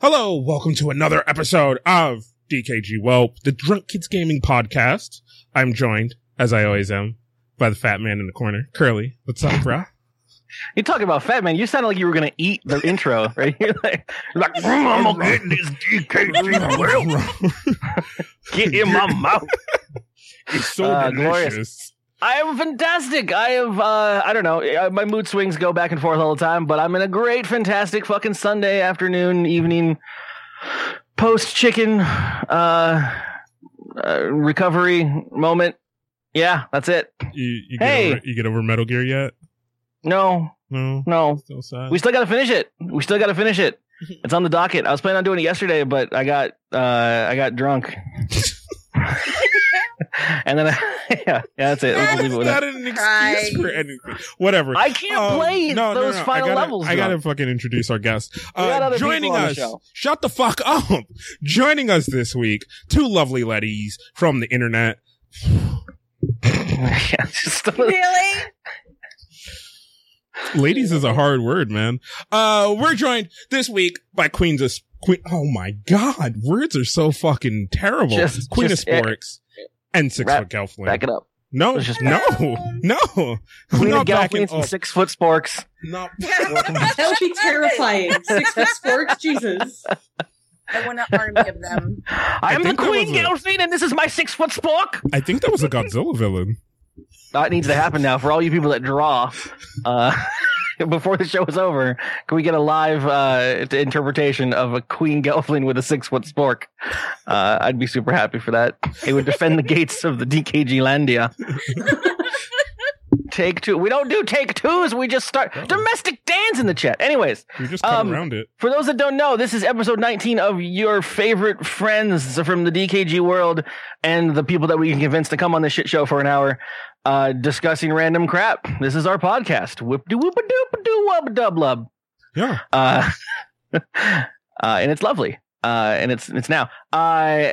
Hello, welcome to another episode of DKG Welp, the Drunk Kids Gaming Podcast. I'm joined, as I always am, by the fat man in the corner, Curly. What's up, brah? You talking about fat man? You sounded like you were gonna eat the intro, right? You're like, you're like "Mm, I'm gonna get this DKG well. Get in my mouth. It's so Uh, glorious. Delicious. I am fantastic. I have, uh, I don't know, my mood swings go back and forth all the time, but I'm in a great, fantastic fucking Sunday afternoon, evening, post chicken, uh, uh, recovery moment. Yeah, that's it. You, you, get Hey. over, you get over Metal Gear yet? No, No, no, still sad. We still got to finish it. We still got to finish it. It's on the docket. I was planning on doing it yesterday, but I got uh I got drunk. and then I, yeah, yeah, that's it. We'll leave it not that. an excuse Cry. for anything. Whatever. I can't Um, play no, no, those no, final I gotta, levels. I gotta drunk. fucking introduce our guest. Uh, joining people on the us, shut the fuck up. Joining us this week, two lovely ladies from the internet. yeah, just a little- Really? Ladies is a hard word, man. Uh, we're joined this week by Queens of Queen. Oh my god, words are so fucking terrible. Just- Queen just- of Sporks and Six Wrap- Foot Gelfling. back it up. no, Let's just- no, no. I'm Queen not of backing up. six foot sporks. Not- That would be terrifying. Six foot sporks, Jesus. I want an army of them. I am the Queen was a- Gelfling, and this is my six foot spork. I think that was a Godzilla villain. That needs to happen now for all you people that draw. Uh, before the show is over, can we get a live uh, interpretation of a Queen Gelfling with a six foot spork? Uh, I'd be super happy for that. It would defend the gates of the DKG Landia. take two. We don't do take twos. We just start Oh. domestic dance in the chat. Anyways, We just Um, around it. for those that don't know, this is episode 19 of your favorite friends from the DKG world and the people that we can convince to come on this shit show for an hour, uh, discussing random crap. This is our podcast. Whoop de whoop a doop a doo wub dub lub. Yeah. Uh, uh, and it's lovely. Uh, and it's, it's now. Uh,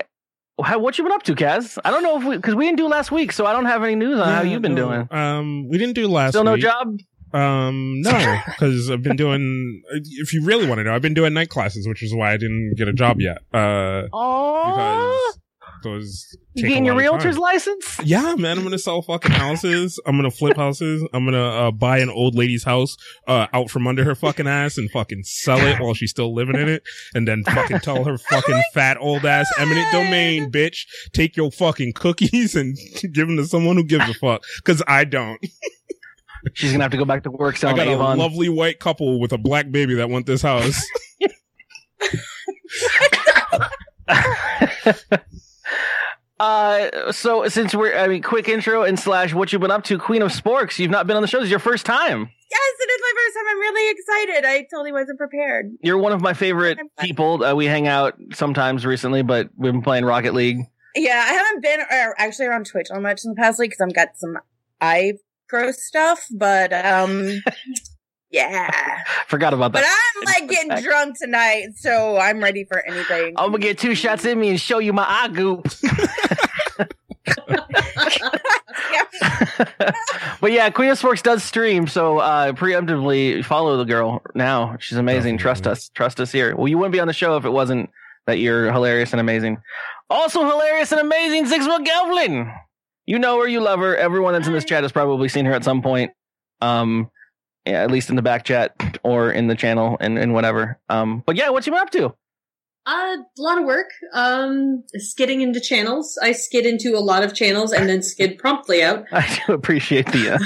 how, what you been up to, Kaz? I don't know if we, cause we didn't do last week, so I don't have any news on how you've been no, doing. Um, we didn't do last Still no week. job? Um, no, because I've been doing. If you really want to know, I've been doing night classes, which is why I didn't get a job yet. Uh, Oh, because those you take getting your realtor's license? Yeah, man, I'm gonna sell fucking houses. I'm gonna flip houses. I'm gonna uh, buy an old lady's house uh, out from under her fucking ass and fucking sell it while she's still living in it, and then fucking tell her fucking fat old ass eminent domain bitch, take your fucking cookies and give them to someone who gives a fuck. Because I don't. She's gonna have to go back to work I selling got a lovely white couple with a black baby that want this house. Uh, so since we're, I mean, quick intro and slash what you've been up to, Queen of Sporks. You've not been on the show. This is your first time. Yes, it is my first time. I'm really excited. I totally wasn't prepared. You're one of my favorite people. Uh, we hang out sometimes recently, but we've been playing Rocket League. Yeah, I haven't been uh, actually around Twitch on much in the past week because I've got some eye growth stuff, but um, yeah. Forgot about that. But. I'm like getting drunk tonight, so I'm ready for anything. I'm gonna get two shots in me and show you my eye goop. but yeah, Queen of Sporks does stream, so uh, preemptively follow the girl now. She's amazing. Trust Definitely. us. Trust us here. Well, you wouldn't be on the show if it wasn't that you're hilarious and amazing. Also hilarious and amazing, Six Foot You know her, you love her. Everyone that's in this chat has probably seen her at some point. Um, yeah, at least in the back chat or in the channel and, and whatever. Um, but yeah, what you been up to? Uh, a lot of work. Um, skidding into channels. I skid into a lot of channels and then skid promptly out. I do appreciate the, uh,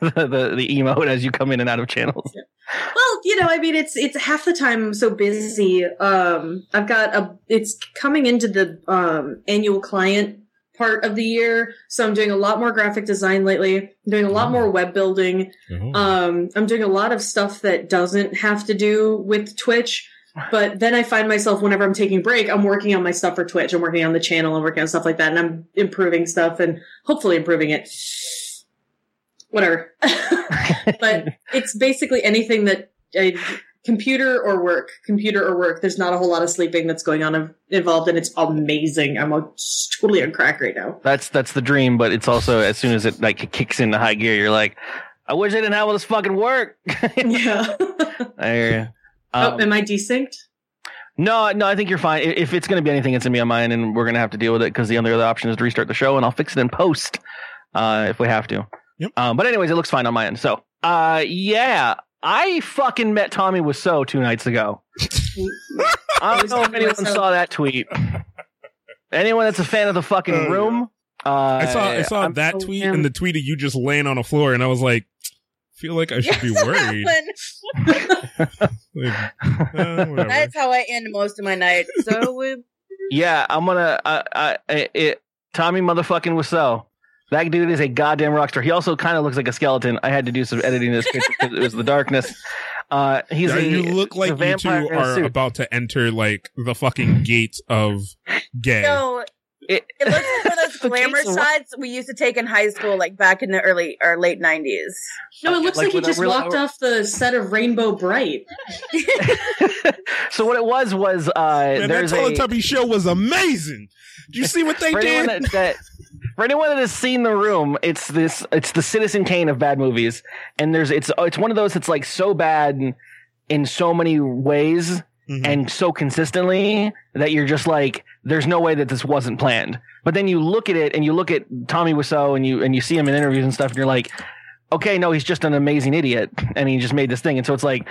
the, the the emote as you come in and out of channels. Well, you know, I mean, it's it's half the time I'm so busy. Um, I've got a. It's coming into the um annual client part of the year, so I'm doing a lot more graphic design lately. I'm doing a lot more web building. Um, I'm doing a lot of stuff that doesn't have to do with Twitch. But then I find myself whenever I'm taking a break, I'm working on my stuff for Twitch. I'm working on the channel and working on stuff like that, and I'm improving stuff and hopefully improving it. Whatever. but it's basically anything that I, computer or work, computer or work. There's not a whole lot of sleeping that's going on involved, and it's amazing. I'm a, totally on crack right now. That's that's the dream, but it's also as soon as it like kicks into high gear, you're like, I wish I didn't have all this fucking work. Yeah. I hear you. oh, Um, am I desynced? No, no, I think you're fine. If it's going to be anything, it's going to be on mine, and we're going to have to deal with it because the only other option is to restart the show, and I'll fix it in post uh, if we have to. Yep. Um, but anyways, it looks fine on my end. So, uh, yeah, I fucking met Tommy Wiseau two nights ago. I don't know if anyone Wiseau. saw that tweet. Anyone that's a fan of the fucking Oh, yeah. room. Uh, I saw I saw I'm that so tweet in. and the tweet of you just laying on the floor, and I was like, feel like I should be worried. Like, uh. That's how I end most of my nights. So uh, Yeah, I'm gonna. I, I, I, it, Tommy motherfucking Wiseau. That dude is a goddamn rock star. He also kind of looks like a skeleton. I had to do some editing this picture because it was the darkness. Uh, he's Yeah, a, you look like you two vampire are about to enter like the fucking gates of gay. so It- it looks like one of those glamour gates are- shots we used to take in high school, like back in the early or late nineties. No, it looks Like like, he just real- walked off the set of Rainbow Brite. so what it was was uh, Man, that there's a Teletubby show was amazing. Did you see what they for anyone did? that, that for anyone that has seen the room, it's this it's the Citizen Kane of bad movies, and there's it's it's one of those that's like so bad in, in so many ways Mhm. and so consistently that you're just like, there's no way that this wasn't planned. But then you look at it and you look at Tommy Wiseau and you and you see him in interviews and stuff, and you're like, okay, no, he's just an amazing idiot, and he just made this thing. And so it's like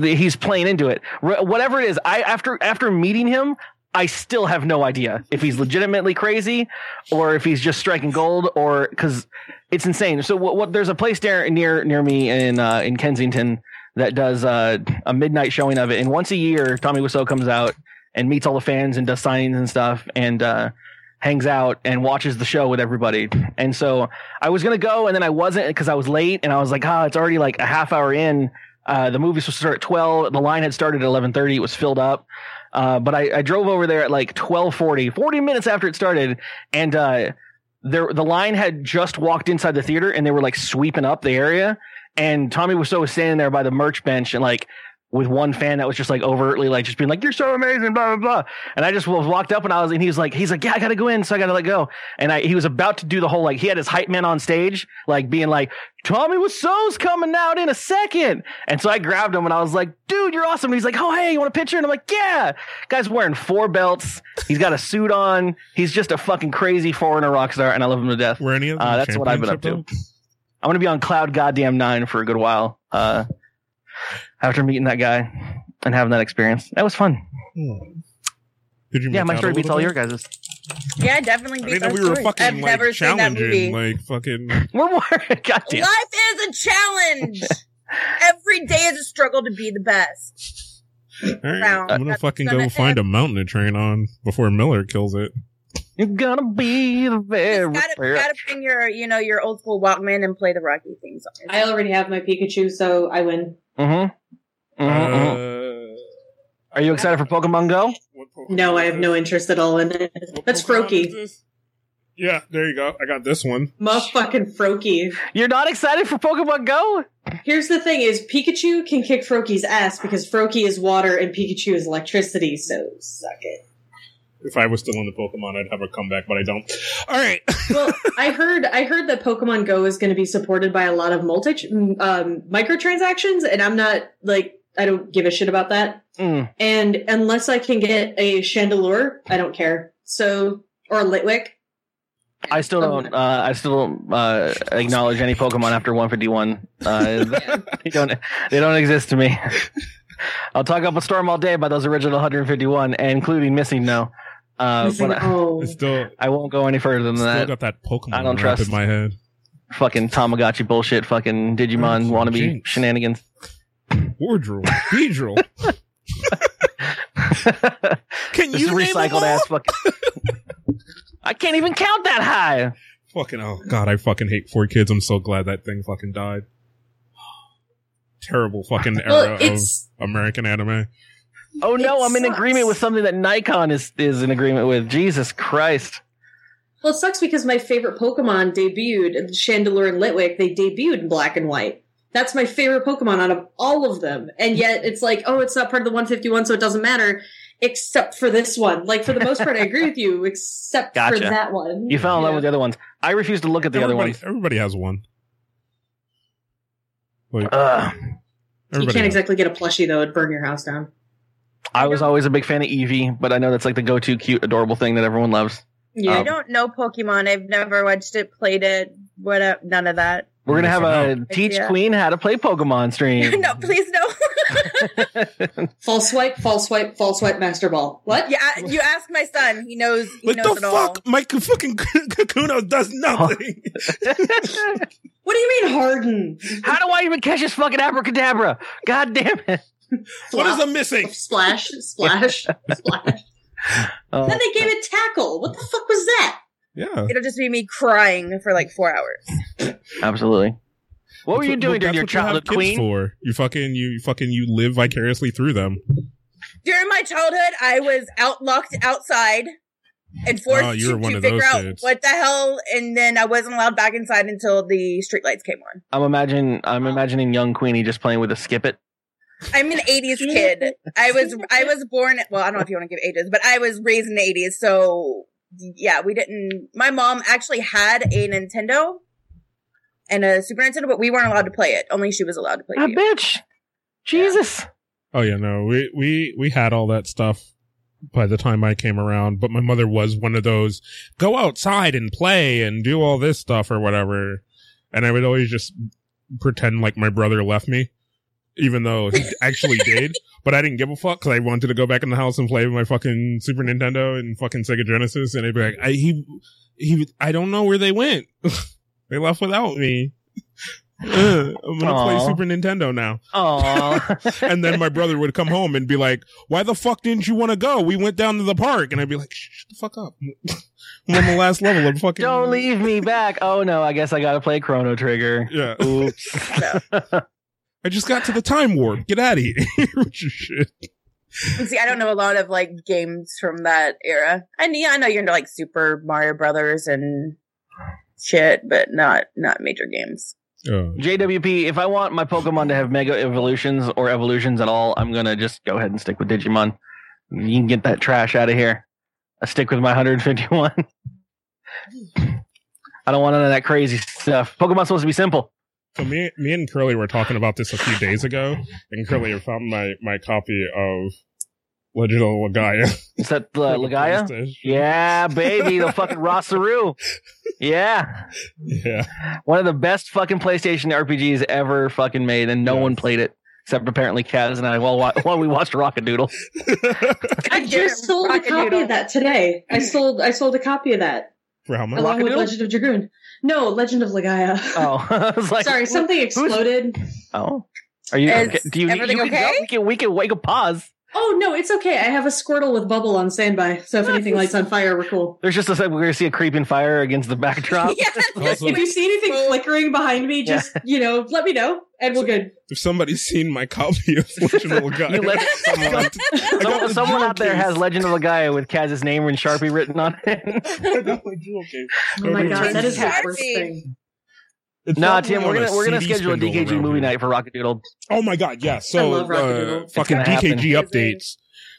he's playing into it. Wh- Whatever it is, I after after meeting him. I still have no idea if he's legitimately crazy or if he's just striking gold or because it's insane. So what, what there's a place there near near me in uh, in Kensington that does uh, a midnight showing of it, and once a year Tommy Wiseau comes out and meets all the fans and does signings and stuff and uh, hangs out and watches the show with everybody. And so I was gonna go and then I wasn't because I was late and I was like, ah, it's already like a half hour in. Uh, the movie was supposed to start at twelve. The line had started at eleven thirty. It was filled up. Uh, but I, I drove over there at like 1240, 40 minutes after it started. And, uh, there, the line had just walked inside the theater and they were like sweeping up the area. And Tommy was so standing there by the merch bench and like with one fan that was just like overtly like just being like, you're so amazing, blah, blah, blah. And I just walked up and I was, and he was like, he's like, yeah, I gotta go in. So I gotta let go. And I, he was about to do the whole, like, he had his hype man on stage, like being like, Tommy Wiseau's coming out in a second. And so I grabbed him and I was like, dude, you're awesome. And he's like, oh, hey, you want a picture? And I'm like, yeah. Guy's wearing four belts. He's got a suit on. He's just a fucking crazy foreigner rock star and I love him to death. Were any of them Uh, that's what I've been up to. I'm to be on Cloud Goddamn Nine for a good while. Uh, after meeting that guy and having that experience. That was fun. Hmm. Did you? Yeah, my story beats little all bit? your guys'. Yeah, definitely beats didn't know our we were stories. fucking I've like never seen that movie. like fucking. We're more. Goddamn. Life is a challenge. Every day is a struggle to be the best. All right, Round. I'm gonna That's fucking gonna go find a mountain to train on before Miller kills it. You're gonna be the very Just gotta, gotta bring your, you know, your old school Walkman and play the Rocky theme song. I already have my Pikachu, so I win. Mm-hmm. Mm-hmm. Uh, Are you excited for Pokemon Go? Pokemon No, I have no interest at all in it. What That's Pokemon Froakie. Yeah, there you go. I got this one. Motherfucking Froakie. You're not excited for Pokemon Go? Here's the thing is Pikachu can kick Froakie's ass because Froakie is water and Pikachu is electricity, so suck it. If I was still in the Pokemon, I'd have a comeback, but I don't. All right. Well, I heard I heard that Pokemon Go is going to be supported by a lot of multi um, microtransactions, and I'm not like I don't give a shit about that. Mm. And unless I can get a Chandelure, I don't care. So or a Litwick. I still don't. Uh, I still don't uh, acknowledge any Pokemon after 151. Uh, they don't. They don't exist to me. I'll talk up a storm all day about those original 151, including MissingNo. Uh, Missing- but I, oh, still, I won't go any further than still that. got that Pokemon I don't rap trust- in my head. Fucking Tamagotchi bullshit. Fucking Digimon Oh, wannabe jinx. shenanigans. Wardrobe, Beedrill. Can This you name them recycled ass fucking. I can't even count that high. Fucking oh god, I fucking hate four kids. I'm so glad that thing fucking died. Terrible fucking era well, of American anime. Oh no, It I'm in agreement with something that Nikon is is in agreement with. Jesus Christ. well, it sucks because my favorite Pokemon debuted Chandelure and Litwick. They debuted in black and white. That's my favorite Pokemon out of all of them, and yet it's like, oh, it's not part of the 151, so it doesn't matter. Except for this one, like for the most part, I agree with you. Except for that one, You fell in love with the other ones. I refuse to look at the other ones. everybody has one. Like, Ugh. You can't has- exactly get a plushie though; it'd burn your house down. I was always a big fan of Eevee, but I know that's like the go-to cute, adorable thing that everyone loves. Yeah. I Um, don't know Pokemon. I've never watched it, played it, whatever. None of that. We're gonna have a know. teach Yeah. Queen how to play Pokemon stream. no, please no. false swipe, false swipe, false swipe, master ball. What? yeah, you ask my son. He knows. He Like knows the it all. fuck, my fucking Kakuna does nothing. What do you mean harden? how do I even catch this fucking abracadabra? God damn it! what is I'm missing? Splash, splash, splash. Oh, Then they gave it tackle. What the fuck was that? Yeah. It'll just be me crying for like four hours. absolutely. What were That's you doing during your what you childhood, Queen? For you fucking you fucking you live vicariously through them. During my childhood, I was out locked outside and forced Oh, you were to, one to of figure those out kids. what the hell, and then I wasn't allowed back inside until the streetlights came on. I'm imagine I'm imagining young Queenie just playing with a skip it. I'm an '80s kid. I was I was born. Well, I don't know if you want to give ages, but I was raised in the '80s, so yeah, we didn't. My mom actually had a Nintendo and a Super Nintendo, but we weren't allowed to play it. Only she was allowed to play Ah, it. bitch! Jesus! Oh yeah, no, we we we had all that stuff by the time I came around, but my mother was one of those go outside and play and do all this stuff or whatever, and I would always just pretend like my brother left me, even though he actually did. But I didn't give a fuck because I wanted to go back in the house and play with my fucking Super Nintendo and fucking Sega Genesis, and I'd be like, I he he I don't know where they went. they left without me. Uh, I'm gonna Aw. play Super Nintendo now Oh, and then my brother would come home and be like, "Why the fuck didn't you want to go? We went down to the park." And I'd be like, "Shut the fuck up! I'm on the last level of fucking." don't leave me back! Oh no, I guess I gotta play Chrono Trigger. Yeah, Oops. I just got to the time warp. Get out of here with your shit. See, I don't know a lot of like games from that era. I yeah, I know you're into like Super Mario Brothers and shit, but not not major games. Oh. JWP, if I want my Pokemon to have Mega Evolutions or Evolutions at all, I'm gonna just go ahead and stick with Digimon. You can get that trash out of here. I stick with my 151. I don't want none of that crazy stuff. Pokemon's supposed to be simple. So me, me and Curly were talking about this a few days ago, and Curly found my my copy of Legend of Legaia. Is that uh, Legaia? Yeah, baby, the fucking Rosaru. Yeah, yeah. one of the best fucking PlayStation RPGs ever fucking made, and no Yes. one played it except apparently Kaz and I. While wa- while we watched Rockadoodle. I just sold a copy of that today. I sold I sold a copy of that For how much? along with Rockadoodle? Legend of Dragoon. No, Legend of Legaia. Oh, I was like, Sorry, something exploded. Oh, are you? Okay, do you? everything you can okay? go- we can we can we can pause. Oh no, it's okay. I have a Squirtle with bubble on standby, so if anything lights on fire, we're cool. There's just a second we're gonna see a creeping fire against the backdrop. yeah, If you see anything flickering behind me, just you know, let me know, and we're good. If somebody's seen my copy of Legend of Legaia, You let someone. got the- I Someone, the someone out there has Legend of the Legaia with Kaz's name and Sharpie written on it. I got my jewel case. Oh my Everybody god, that is the worst thing. It's nah, Tim, we're gonna we're gonna CD schedule a DKG movie here. night for Rockadoodle. Oh my god, yes. So uh, fucking gonna happen. DKG updates.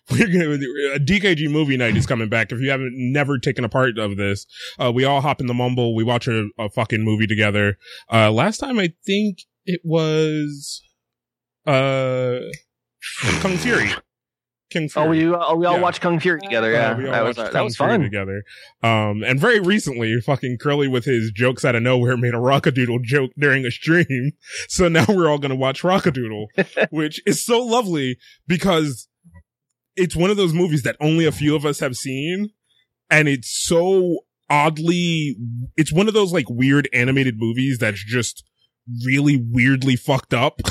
We're gonna a DKG movie night is coming back. If you haven't never taken a part of this, uh, we all hop in the mumble. We watch a, a fucking movie together. Uh, last time I think it was uh Kung Fury. King Fury. Oh, we oh we all Yeah. watched Kung Fury together. Uh, Yeah, we all that was watched that was Fury fun. together. Um, and very recently, fucking Curly with his jokes out of nowhere made a Rockadoodle joke during a stream. So now we're all gonna watch Rockadoodle, which is so lovely because it's one of those movies that only a few of us have seen, and it's so oddly, it's one of those like weird animated movies that's just really weirdly fucked up.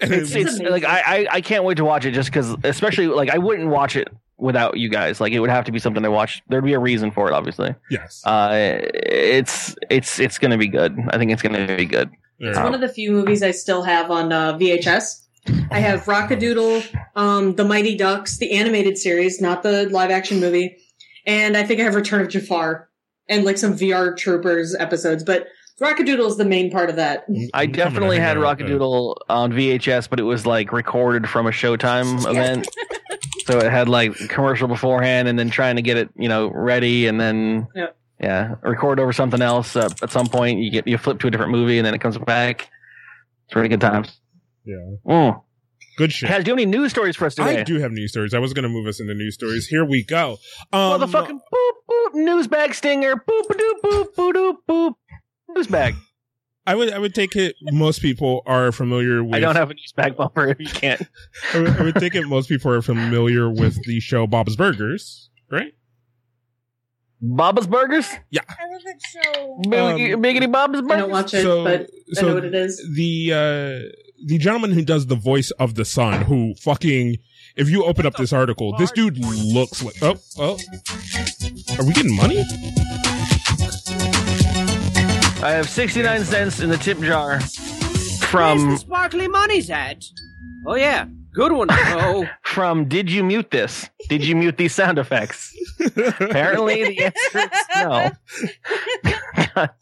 and It's, it- it's like I, I I can't wait to watch it just because, especially like I wouldn't watch it without you guys. Like it would have to be something I watch. There'd be a reason for it, obviously. yes. Uh, it's it's it's gonna be good. I think it's gonna be good. Yeah. It's one of the few movies I still have on uh, VHS. I have Rockadoodle, um, The Mighty Ducks, the animated series, not the live action movie, and I think I have Return of Jafar and like some VR Troopers episodes. But Rockadoodle is the main part of that. I definitely had hang out with. Rockadoodle on VHS, but it was like recorded from a Showtime event. so it had like commercial beforehand and then trying to get it, you know, ready and then Yep. yeah, record over something else. Uh, at some point, you get you flip to a different movie and then it comes back. It's really good times. Yeah. Mm. Good shit. Has do you have any news stories for us today? I do have news stories. I was going to move us into news stories. Here we go. Um, Motherfucking boop boop news bag stinger boop boop boop boop boop boop news bag. I would I would take it. Most people are familiar with. I don't have a news bag bumper. If you can't, I would, I would think it. Most people are familiar with the show Bob's Burgers, right? Baba's Burgers, Yeah. I love that show. Big, Um, Biggity Bob's I Burgers. don't watch it, So- but I so know what it is. the uh the gentleman who does the voice of the son, who fucking. If you open up this article, this dude looks like. Oh, oh. Are we getting money? I have sixty nine cents in the tip jar Where's from the sparkly money's at? Oh yeah, good one. Oh, from. Did you mute this? Did you mute these sound effects? Apparently, the answer is no.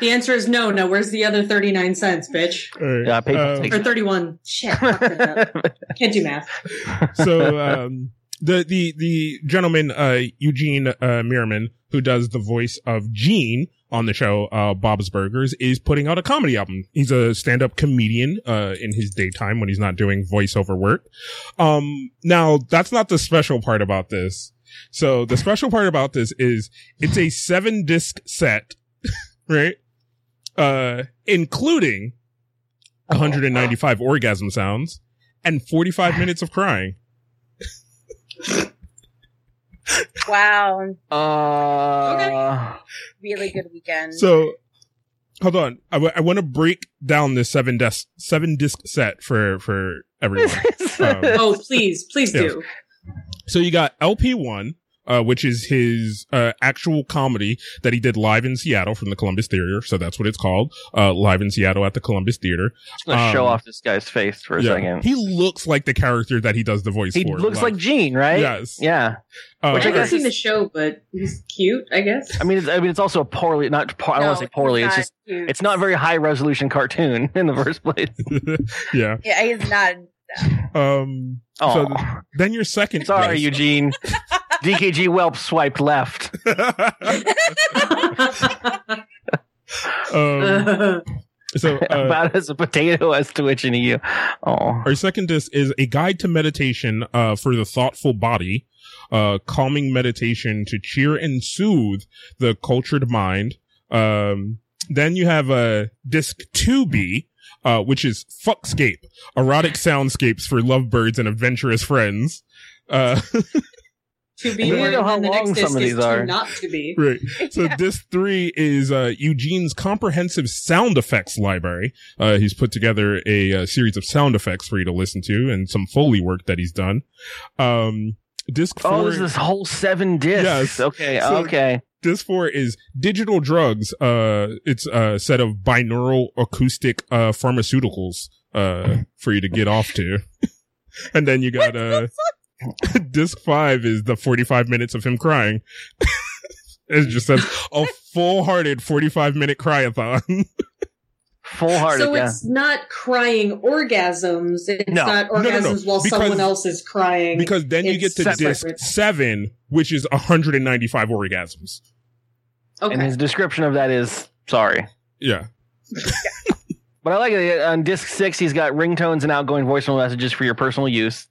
The answer is no. No, where's the other 39 cents, bitch? All right. Yeah, PayPal Um, Or 31. Shit. Can't do math. so um the the the gentleman uh Eugene uh Mirman who does the voice of Gene on the show uh Bob's Burgers is putting out a comedy album. He's a stand-up comedian uh in his daytime when he's not doing voiceover work. Um now that's not the special part about this. So the special part about this is it's a 7 disc set, right? Uh including 195 orgasm sounds and 45 minutes of crying. Wow, Uh, really good weekend. So, hold on. I, w- I want to break down this seven disc seven disc set for for everyone. Um, Oh, please. Please Yeah. do. so you got LP one, uh, which is his uh, actual comedy that he did live in Seattle from the Columbus Theater. So that's what it's called. Uh, live in Seattle at the Columbus Theater. just gonna show Um, off this guy's face for a Yeah. second. He looks like the character that he does the voice for. He for. looks like Gene, right? Yes. Yeah. Uh, Which I I haven't guess seen the show, but he's cute, I guess. I mean, it's, I mean, it's also a poorly, not. Poor, I don't want to say poorly. It's just, it's not a very high resolution cartoon in the first place. yeah. Yeah, he's not. Um. Oh, So th- then your second. sorry, disc- Eugene. DKG Welp swiped left. um, so uh, About as a potato as twitching to you. Oh, our second disc is a guide to meditation uh, for the thoughtful body, uh, calming meditation to cheer and soothe the cultured mind. Um, then you have uh, disc 2B, uh, which is Fuckscape, erotic soundscapes for lovebirds and adventurous friends. To be I don't or know how and the long next disc some of is these to are. not to be. Right. So Yeah. disc three is uh, Eugene's comprehensive sound effects library. Uh, he's put together a, uh series of sound effects for you to listen to and some foley work that he's done. Um, disc four. oh, this is this whole seven discs. Yes. Okay. So- okay. disc four is digital drugs. Uh, it's a set of binaural acoustic uh pharmaceuticals uh for you to get off to. and then you got uh disc five is the 45 minutes of him crying. it just says a full hearted 45 minute cryathon. Full hearted. So yeah. it's not crying orgasms. It's No. not No, no, no. orgasms while Because- someone else is crying. because then you get to disc seven, which is 195 orgasms. okay. And his description of that is sorry. Yeah. But I like it. On disc six, he's got ringtones and outgoing voicemail messages for your personal use.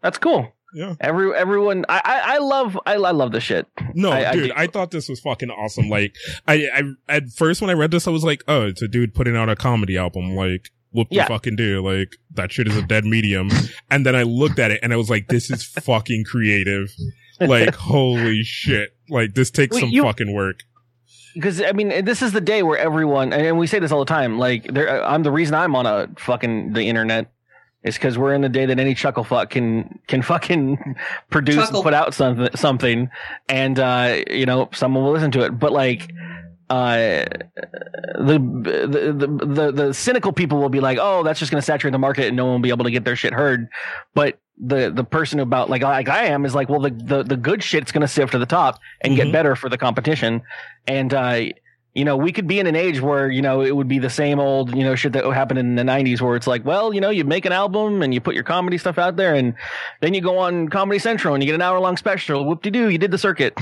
That's cool. Yeah. Every everyone, I I, I love I, I love this shit. No, I- I dude, do. I thought this was fucking awesome. Like, I, I, at first when I read this, I was like, oh, it's a dude putting out a comedy album. Like, what Yeah. the fucking do. Like, that shit is a dead medium. and then I looked at it and I was like, this is fucking creative. Like, holy shit. Like, this takes Well, some you- fucking work. Because I mean, this is the day where everyone, and we say this all the time. Like, there, I'm the reason I'm on a fucking the internet is because we're in the day that any chuckle fuck can can fucking produce Chuckle. and put out something something, and uh, you know someone will listen to it. But like, uh, the, the the the the cynical people will be like, oh, that's just going to saturate the market and no one will be able to get their shit heard. But the the person about like like I am is like, well, the the, the good shit's going to sift to the top and Mhm. get better for the competition. And uh, you know, we could be in an age where you know it would be the same old you know shit that happened in the '90s, where it's like, well, you know, you make an album and you put your comedy stuff out there, and then you go on Comedy Central and you get an hour long special. Whoop de doo, you did the circuit.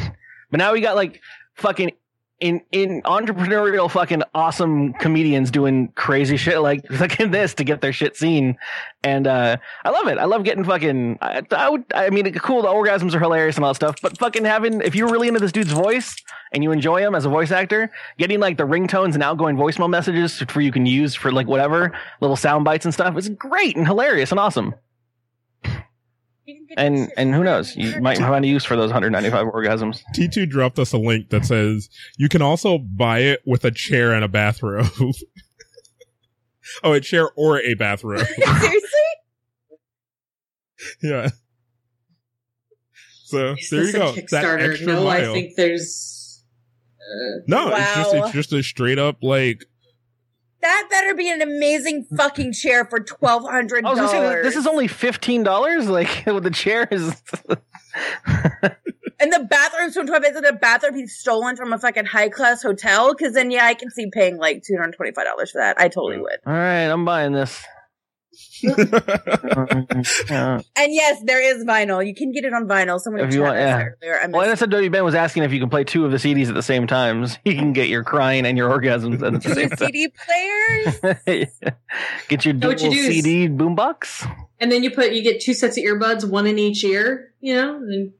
But now we got like fucking in in entrepreneurial fucking awesome comedians doing crazy shit like fucking this to get their shit seen, and uh, I love it. I love getting fucking. I, I would. I mean, cool. The orgasms are hilarious and all that stuff, but fucking having if you're really into this dude's voice and you enjoy him as a voice actor, getting like the ringtones and outgoing voicemail messages for you can use for like whatever little sound bites and stuff is great and hilarious and awesome. You can get And and who knows, you might find a use for those 195 orgasms. T2 dropped us a link that says you can also buy it with a chair and a bathrobe. oh, a chair or a bathrobe. Seriously? yeah. So Is there you a go. That Kickstarter? extra No, I think there's. Uh, no, it's just it's just a straight up like That better be an amazing fucking chair for twelve hundred I was gonna say dollars. this is only fifteen dollars. Like with the chair is. and the bathroom. So twelve is it a bathroom he's stolen from a fucking high class hotel? Because then yeah, I can see paying like two hundred twenty five dollars for that. I totally mm. would. All right, I'm buying this. And yes, there is vinyl. You can get it on vinyl. Someone If you want- yeah. earlier. I well, and I missed. said W Ben was asking if you can play two of the CDs at the same time. So you can get your crying and your orgasms at the same time. CD players. get your Know dual what you do is- CD boombox. and then you put you get two sets of earbuds, one in each ear. You know. And,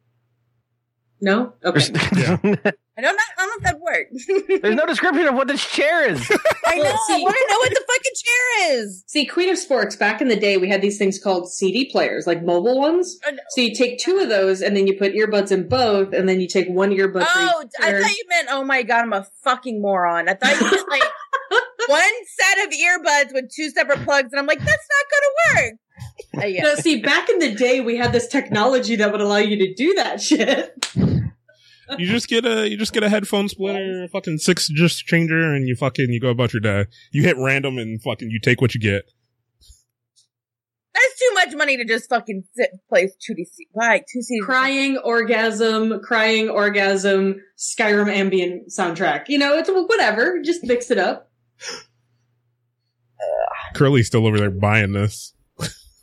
no. Okay. Yeah. I don't know. I don't know if that works. There's no description of what this chair is. I know. Well, I see- want to know what the fucking chair is. See, Queen of Sporks. back in the day, we had these things called CD players, like mobile ones. Oh, no. So you take two of those and then you put earbuds in both, and then you take one earbud. Oh, I thought you meant. Oh my god, I'm a fucking moron. I thought you meant like one set of earbuds with two separate plugs, and I'm like, that's not gonna work. Uh, yeah. No, see, back in the day, we had this technology that would allow you to do that shit. You just get a you just get a headphone splitter, a fucking six just changer, and you fucking you go about your day. You hit random and fucking you take what you get. That's too much money to just fucking sit play two D C like two C. Crying orgasm, crying orgasm, Skyrim ambient soundtrack. You know, it's whatever. Just mix it up. Curly's still over there buying this.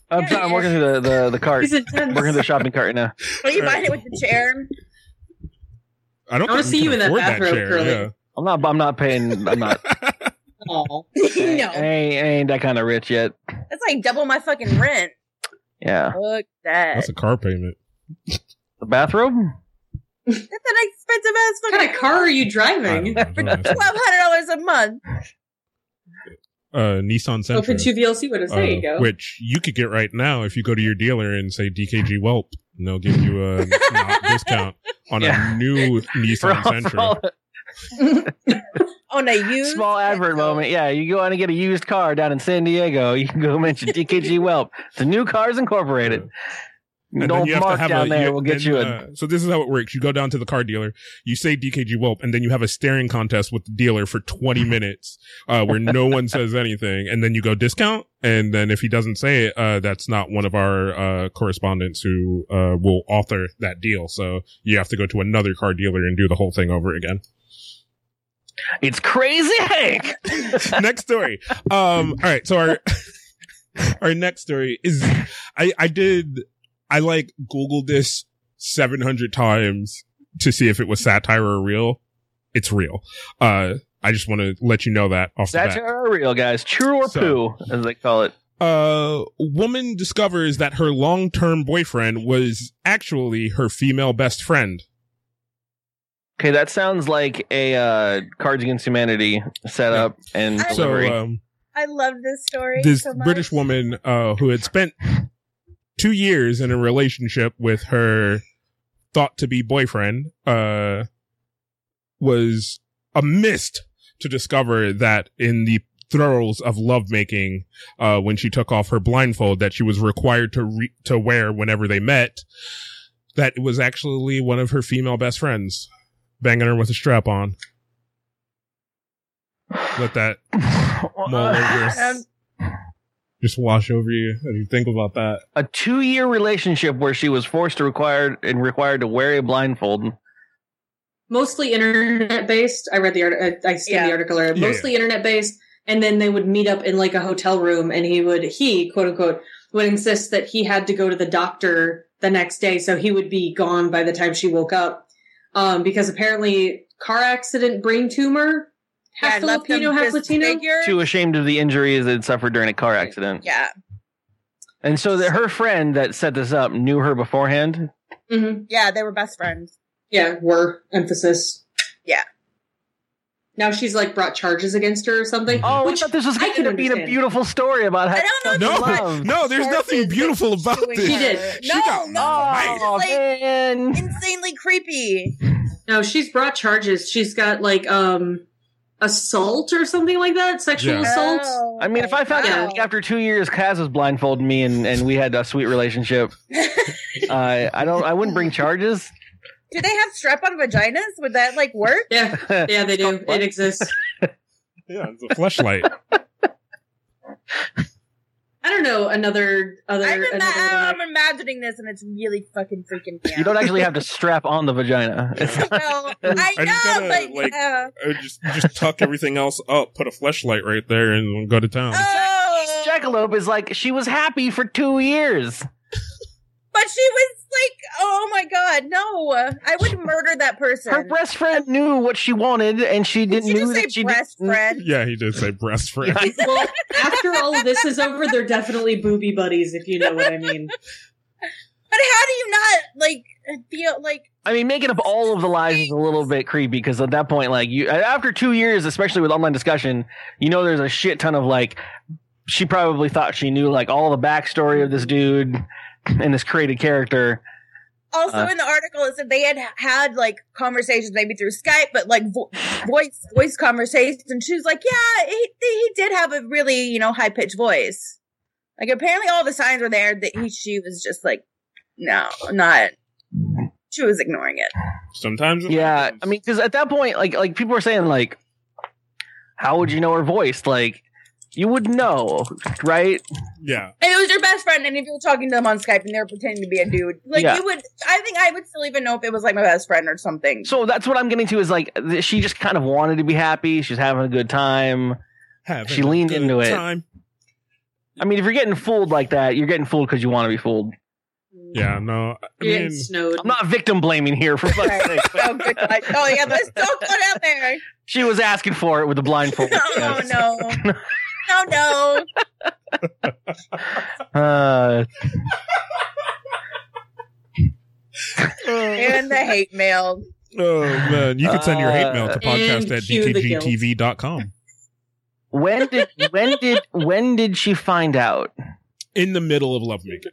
I'm, sorry, I'm working through the, the, the cart. He's intense. Working through the shopping cart right now. Are you buying it with the chair? I don't I wanna see you in that afford bathrobe, chair, Curly. I'm not. I'm not paying. I'm not. Aw. no, I ain't, I ain't that kind of rich yet. that's like double my fucking rent. Yeah. Fuck that. That's a car payment. The bathrobe. That's an expensive ass What fucking kind of car are you driving? don't know, don't ask me. twelve hundred dollars a month. uh, Nissan Sentra. Open to VLC windows. There uh, you go. Which you could get right now if you go to your dealer and say DKG Welp, and they'll give you a discount on Yeah. a new For Nissan all- for all Sentra. On a used small advert moment. Yeah, you go out and get a used car down in San Diego. You can go mention DKG Welp. It's a New Cars Incorporated. And Old then you have Mark down a, there will get then, you a. uh, so this is how it works. You go down to the car dealer, you say DKG Welp, and then you have a staring contest with the dealer for 20 minutes, uh, where no one says anything, and then you go discount, and then if he doesn't say it, uh, that's not one of our, uh, correspondents who, uh, will author that deal. So you have to go to another car dealer and do the whole thing over again. It's crazy Hank. next story. Um, all right. So our, our next story is, I, I did, I like Googled this 700 times to see if it was satire or real. It's real. Uh, I just want to let you know that off the bat. Satire or real, guys? True or So- poo, as they call it. Uh, woman discovers that her long-term boyfriend was actually her female best friend. Okay, that sounds like a uh, Cards Against Humanity setup and I- So, delivery. um, I love this story. this so much. British woman uh, who had spent two years in a relationship with her thought to be boyfriend uh, was mist to discover that in the throes of lovemaking, uh, when she took off her blindfold that she was required to re- to wear whenever they met, that it was actually one of her female best friends banging her with a strap on. Let that mull over Um, just wash over you. How do you think about that? a two-year relationship where she was forced to required and required to wear a blindfold. mostly internet based. I read the article. I skimmed Yeah. the article. earlier. Yeah, mostly internet based, and then they would meet up in like a hotel room, and he would he quote unquote would insist that he had to go to the doctor the next day, so he would be gone by the time she woke up. Um, because apparently car accident, brain tumor, half Yeah, Filipino, half Latino. disfigured. Too ashamed of the injuries that suffered during a car accident. Yeah. And so that her friend that set this up knew her beforehand. hmm Yeah, they were best friends. Yeah, were emphasis. Yeah. Now she's like brought charges against her or something. Oh, which I thought this was going to be a beautiful story about how I don't know. No, love. no, there's nothing beautiful about this. She did. She no, got no, murdered. Oh like man! insanely creepy. No, she's brought charges. She's got like um assault or something like that, sexual Yeah. assault. Oh, I mean, if I found wow. out after two years, Kaz was blindfolding me and, and we had a sweet relationship, uh, I don't, I wouldn't bring charges. Do they have strap-on vaginas? Would that like work? Yeah, yeah, they do. It exists. Yeah, it's a flashlight. I don't know another other. I'm, ima- another I'm imagining this, and it's really fucking freaking me out. You don't actually have to strap on the vagina. It's not- Well, I I just know, gotta, but like, yeah. Uh, just just tuck everything else up, put a flashlight right there, and go to town. Oh, Jackalope is like she was happy for two years. But she was like, "Oh my god, no! I would murder that person." Her best friend knew what she wanted, and she Did didn't you knew say that she breast didn't- friend? Yeah, he did say breast friend. Yeah. well, after all of this is over, they're definitely booby buddies, if you know what I mean. But how do you not like feel like? I mean, making up all of the lies is a little bit creepy because at that point, like you, after two years, especially with online discussion, you know, there's a shit ton of like, she probably thought she knew like all the backstory of this dude and this created character. Also, Uh. in the article, it said they had had like conversations, maybe through Skype, but like vo- voice voice conversations. And she was like, "Yeah, he he did have a really you know high pitched voice. Like apparently, all the signs were there that he she was just like, no, not." She was ignoring it. Sometimes, it Yeah, happens. I mean, because at that point, like, like people were saying, like, how would you know her voice? Like, you would know, right? yeah, And it was your best friend, and if you were talking to them on Skype and they were pretending to be a dude, like Yeah. you would, I think I would still even know if it was like my best friend or something. So that's what I'm getting to is like, she just kind of wanted to be happy. She's having a good time. Having She a leaned good into it. I mean, if you're getting fooled like that, you're getting fooled because you want to be fooled. Yeah, no, I mean, snowed. I'm not victim blaming here for fuck's sake. oh, good. God. oh yeah, let's don't put out there. She was asking for it with the blindfold. Oh no, no, no. Uh, And the hate mail. oh man, you can send your hate mail to Uh, podcast at cue the guilt. dkgtv.com. when did when did when did she find out? In the middle of lovemaking.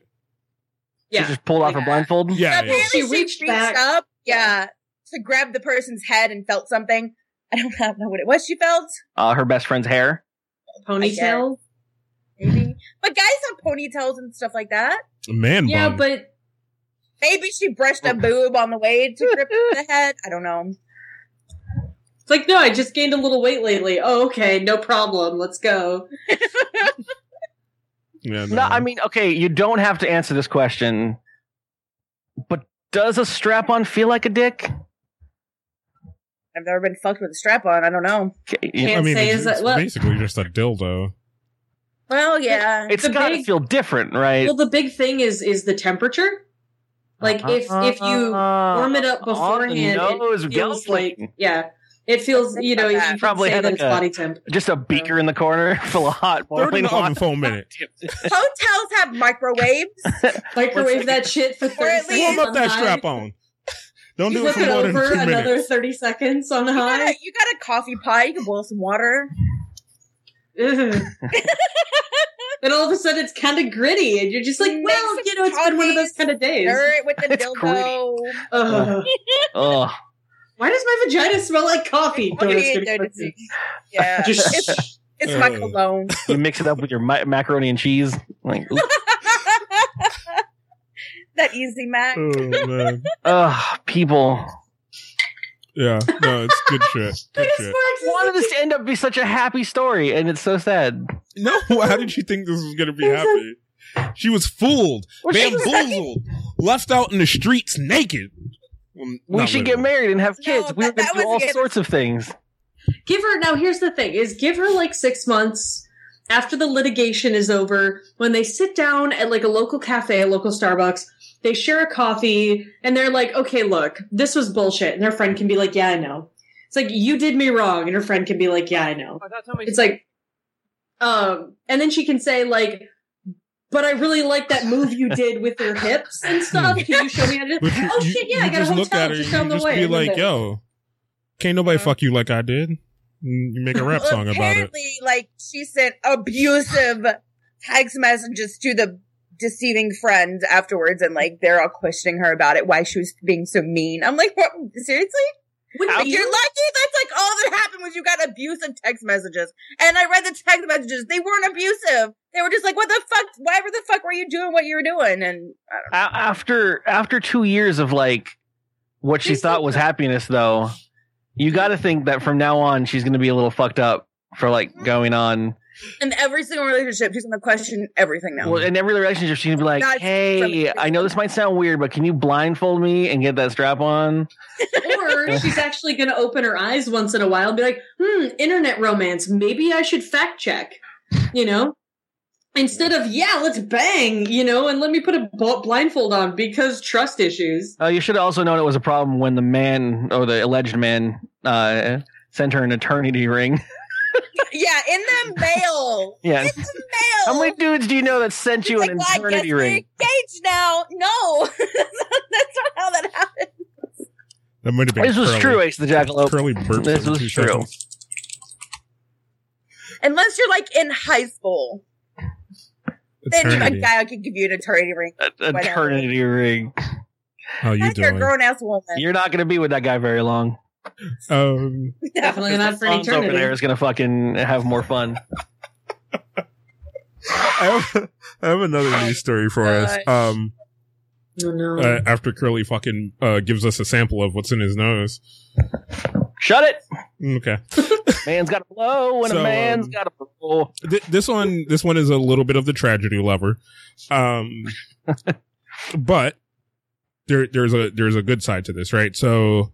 Yeah. She just pulled off her blindfold. Yeah, yeah. Apparently, She she reached reached, back. up, yeah, to grab the person's head and felt something. I don't know what it was. She felt Uh, her best friend's hair. Ponytail. maybe, but guys have ponytails and stuff like that. man Yeah, bun. but Maybe she brushed a boob on the way to grip the head. I don't know. it's like, no, I just gained a little weight lately. Oh, okay, no problem. Let's go. yeah, No, I mean, okay, you don't have to answer this question, but does a strap-on feel like a dick? I've never been fucked with a strap on. I don't know. Can't I mean, say it's, is that- it's well- basically just a dildo. Well, yeah. It's the got to feel different, right? Well, the big thing is is the temperature. Like if if you warm it up ah, beforehand, nose, it feels Gelfling. like yeah, it feels you know you Probably say had like a- body temp. just a beaker in the corner full of hot Throw in boiling the oven water. for a minute. Hotels have microwaves. Microwave that shit for Or thirty at least- Warm up that strap on. Don't You do it flip for it more than over two another minutes. thirty seconds on You got, high. a, you got a coffee pot. You can boil some water. Ugh. and all of a sudden it's kind of gritty, and you're just like, well, some you know, it's been one of those kind of days. Stir it with the It's dildo. Ugh. Ugh. Why does my vagina smell like coffee? Don't ask you me doing? questions. Yeah, Just it's, it's my cologne. You mix it up with your ma- macaroni and cheese. Like, ooh. That easy mac. Oh man, ugh, people. yeah, no, it's good shit. Good shit. Sporks is wanted this to end up be such a happy story, and it's so sad. No, how did she think this was gonna be happy? She was fooled, Well, was- bamboozled, left out in the streets naked. Well, We not should get married and have No, kids. we that- were going that do all good. sorts of things. give her now here's the thing is give her like six months after the litigation is over when they sit down at like a local cafe a local starbucks they share a coffee and they're like okay look this was bullshit and their friend can be like yeah i know It's like you did me wrong, and her friend can be like, "Yeah, I know." Oh, that's how my- It's like, um, and then she can say like, "But I really like that move you did with your hips and stuff. Can you show me how to?" do But you, oh you- shit! Yeah, I got a just hotel look at her, just you down the just way. be And like, yo, can't nobody fuck you like I did. You make a rap song about it. apparently, like she sent abusive text messages to the deceiving friends afterwards, and like they're all questioning her about it, why she was being so mean. I'm like, what? Seriously? When you- you're lucky that's like all that happened was you got abusive text messages. And I read the text messages; they weren't abusive. They were just like, "What the fuck? Why were the fuck were you doing what you were doing?" And I don't know. After after two years of like what she thought was happiness, though, you got to think that from now on she's going to be a little fucked up for like mm-hmm. going on. In every single relationship, she's gonna question everything now. Well, in every relationship, she's gonna be like, Not "Hey, I know this might sound weird, but can you blindfold me and get that strap on?" or she's actually going to open her eyes once in a while and be like, hmm, internet romance. Maybe I should fact check, you know? Instead of, yeah, let's bang, you know, and let me put a blindfold on because trust issues. Uh, you should also known it was a problem when the man or the alleged man uh, sent her an eternity ring. yeah, in the mail. yeah. In the mail. How many dudes do you know that sent She's you like, an well, I guess eternity we're ring? engaged now. No, that's not how that happened. That might have been This was curly, true, Ace the Jackalope. Oh, curly burps This every was true. seconds. Unless you're like in high school, then a Eternity. guy can give you an eternity ring. A- eternity ring. How you That's you're a doing? grown ass woman. You're not going to be with that guy very long. Um, Definitely not for an Tom's over eternity. there is going to fucking have more fun. I have, I have another news story for us. Gosh. Um, Oh, no. uh, after Curly fucking uh, gives us a sample of what's in his nose. Shut it. Okay. Man's got to blow and So, a man's um, got to blow. Th- this one, this one is a little bit of the tragedy lover, um, but there, there's a there's a good side to this, right? So,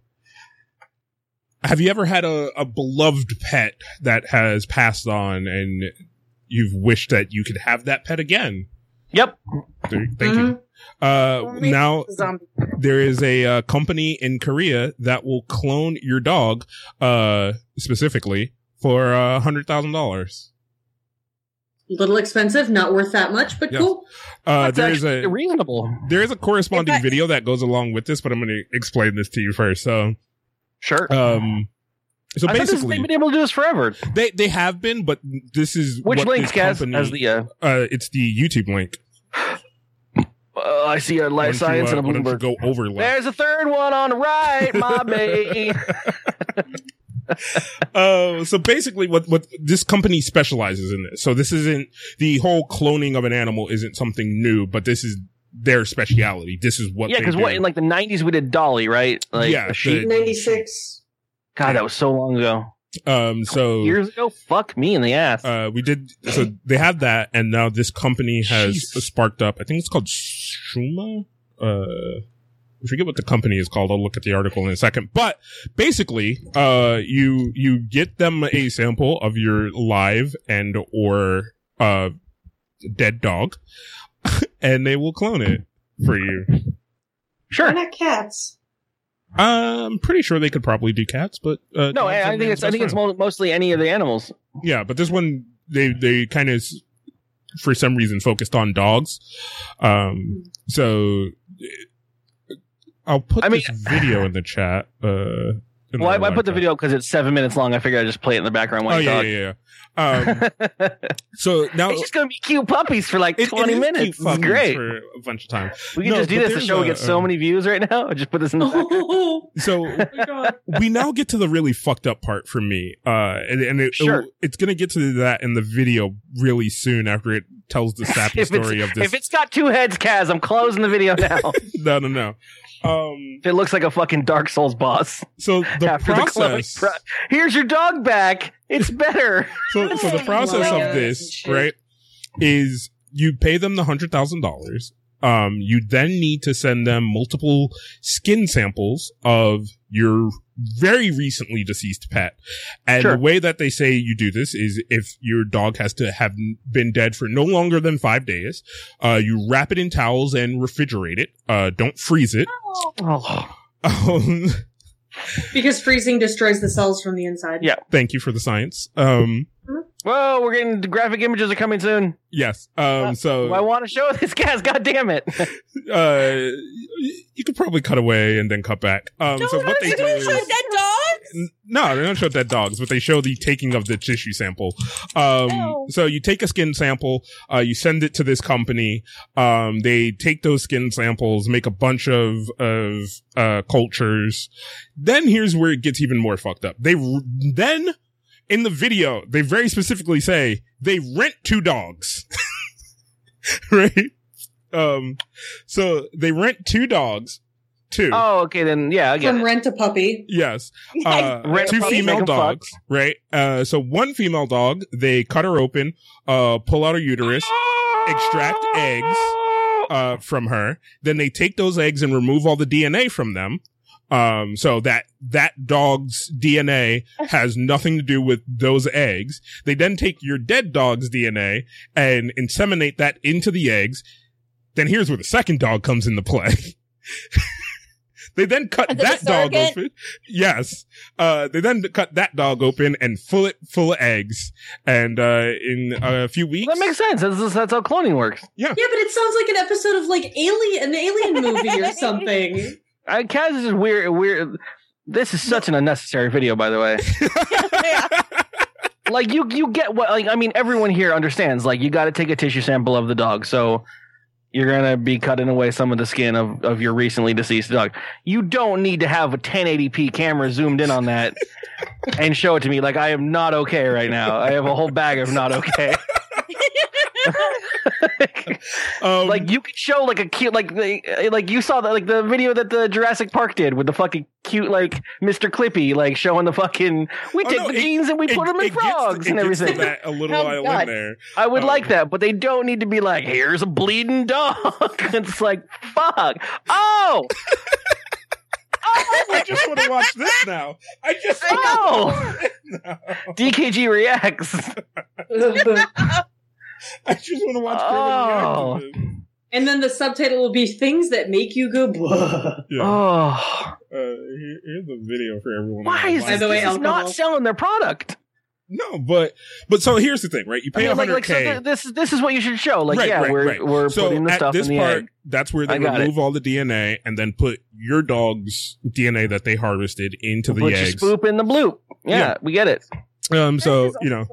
have you ever had a, a beloved pet that has passed on, and you've wished that you could have that pet again? Yep. There- Thank you. Uh, now there is a uh, company in Korea that will clone your dog, uh, specifically for a hundred thousand dollars. little expensive, not worth that much, but Yes. cool. Uh, there is a reasonable. there is a corresponding If I- video that goes along with this, but I'm going to explain this to you first. So, Sure. um, so I basically, they've been able to do this forever. they they have been, but this is Which links, this As the uh, uh, it's the YouTube link. uh, I see a life don't you, science uh, and a don't Bloomberg. go over left. There's a third one on the right, my baby. Uh, so basically what, what this company specializes in this. So this isn't the whole cloning of an animal isn't something new, but this is their speciality. This is what yeah, because what in like the '90s we did Dolly, right? Like Yeah, a sheep. 96. God, that was so long ago. um, so, Years ago. Fuck me in the ass. uh, we did, so they have that and now this company has Jeez. sparked up, I think it's called Shuma, uh, I forget what the company is called. I'll look at the article in a second. But basically, uh, you, you get them a sample of your live and or, uh, dead dog and they will clone it for you. Why sure. not cats? I'm pretty sure they could probably do cats, but, uh, No, I, I think it's I think it's friend. mo- mostly any of the animals. Yeah, but this one they they kind of for some reason focused on dogs. Um, so I'll put I mean- this video in the chat. Uh, in Well, I, I put the chat. video because it's seven minutes long. I figured I'd just play it in the background while Oh you yeah, yeah, yeah. Um, so now it's just gonna be cute puppies for like it- it twenty is minutes. It's great. for a bunch of time. we can No, just do this. The show a, gets so many views right now. Just put this in the background. Oh, So my we now get to the really fucked up part for me. Uh, and, and it, Sure. it's gonna get to that in the video really soon after it tells the sappy story of this. if it's got two heads, Kaz, I'm closing the video now. no, no, no. Um, it looks like a fucking Dark Souls boss. so the after the process. cloning pro- Here's your dog back. It's better. so, so the process of this, right, is you pay them the hundred thousand dollars. Um, you then need to send them multiple skin samples of your very recently deceased pet. And Sure. the way that they say you do this is if your dog has to have been dead for no longer than five days, uh, you wrap it in towels and refrigerate it. Uh, don't freeze it. Oh. Um, Because freezing destroys the cells from the inside. Yeah. Thank you for the science. Um, Whoa, we're getting graphic images are coming soon. yes. Um, so I want to show this guys. God damn it! uh, you could probably cut away and then cut back. Um, so what they do Show is dead dogs. No, they don't show dead dogs, but they show the taking of the tissue sample. Um, so you take a skin sample, uh, you send it to this company. Um, they take those skin samples, make a bunch of, of, uh, cultures. Then here's where it gets even more fucked up. They, then in the video, they very specifically say they rent two dogs. right? Um, so they rent two dogs, two. Oh, okay, then yeah, I get From it. rent a puppy. Yes. Uh, Rent two puppy, female make 'em dogs, right? Uh, so one female dog, they cut her open, uh, pull out her uterus, extract eggs, uh, from her. Then they take those eggs and remove all the DNA from them. Um, so that, that dog's DNA has nothing to do with those eggs. They then take your dead dog's DNA and inseminate that into the eggs. Then here's where the second dog comes into play. they then cut Is it a that dog open. Yes. Uh, they then cut that dog open and fill it full of eggs. And, uh, in a few weeks. That makes sense. That's, that's how cloning works. Yeah. Yeah, but it sounds like an episode of like Alien, an Alien movie or something. I, Kaz is weird. Weird. This is such an unnecessary video, by the way. like you, you get what? Like I mean, everyone here understands. Like you got to take a tissue sample of the dog, so you're gonna be cutting away some of the skin of of your recently deceased dog. You don't need to have a 1080p camera zoomed in on that and show it to me. Like I am not okay right now. I have a whole bag of not okay. um, like you could show like a cute like the, like you saw that like the video that the Jurassic Park did with the fucking cute like Mr. Clippy like showing the fucking we Oh, take no, the it- genes and we it- put them in it gets- frogs it and everything. that a little Oh, while in there. I would Oh. like that, but they don't need to be like here's a bleeding dog. it's like fuck. Oh, I just want to watch this now. I just I oh. no. DKG reacts. I just want to watch Oh. Criminal React and then the subtitle will be things that make you go. Blah. Yeah. Oh, Uh, here- here's the video for everyone. why is By this, the way, this is not selling their product? No, but but so here's the thing, right? You I pay mean, like, 100k. like so th- this this is what you should show. Like, Right, yeah, right, we're right. we're so putting the at stuff this in the part, egg. that's where they I got it. remove all the DNA and then put your dog's DNA that they harvested into the Put your eggs. spoop in the bloop. Yeah, Yeah. we get it. Um, so you know,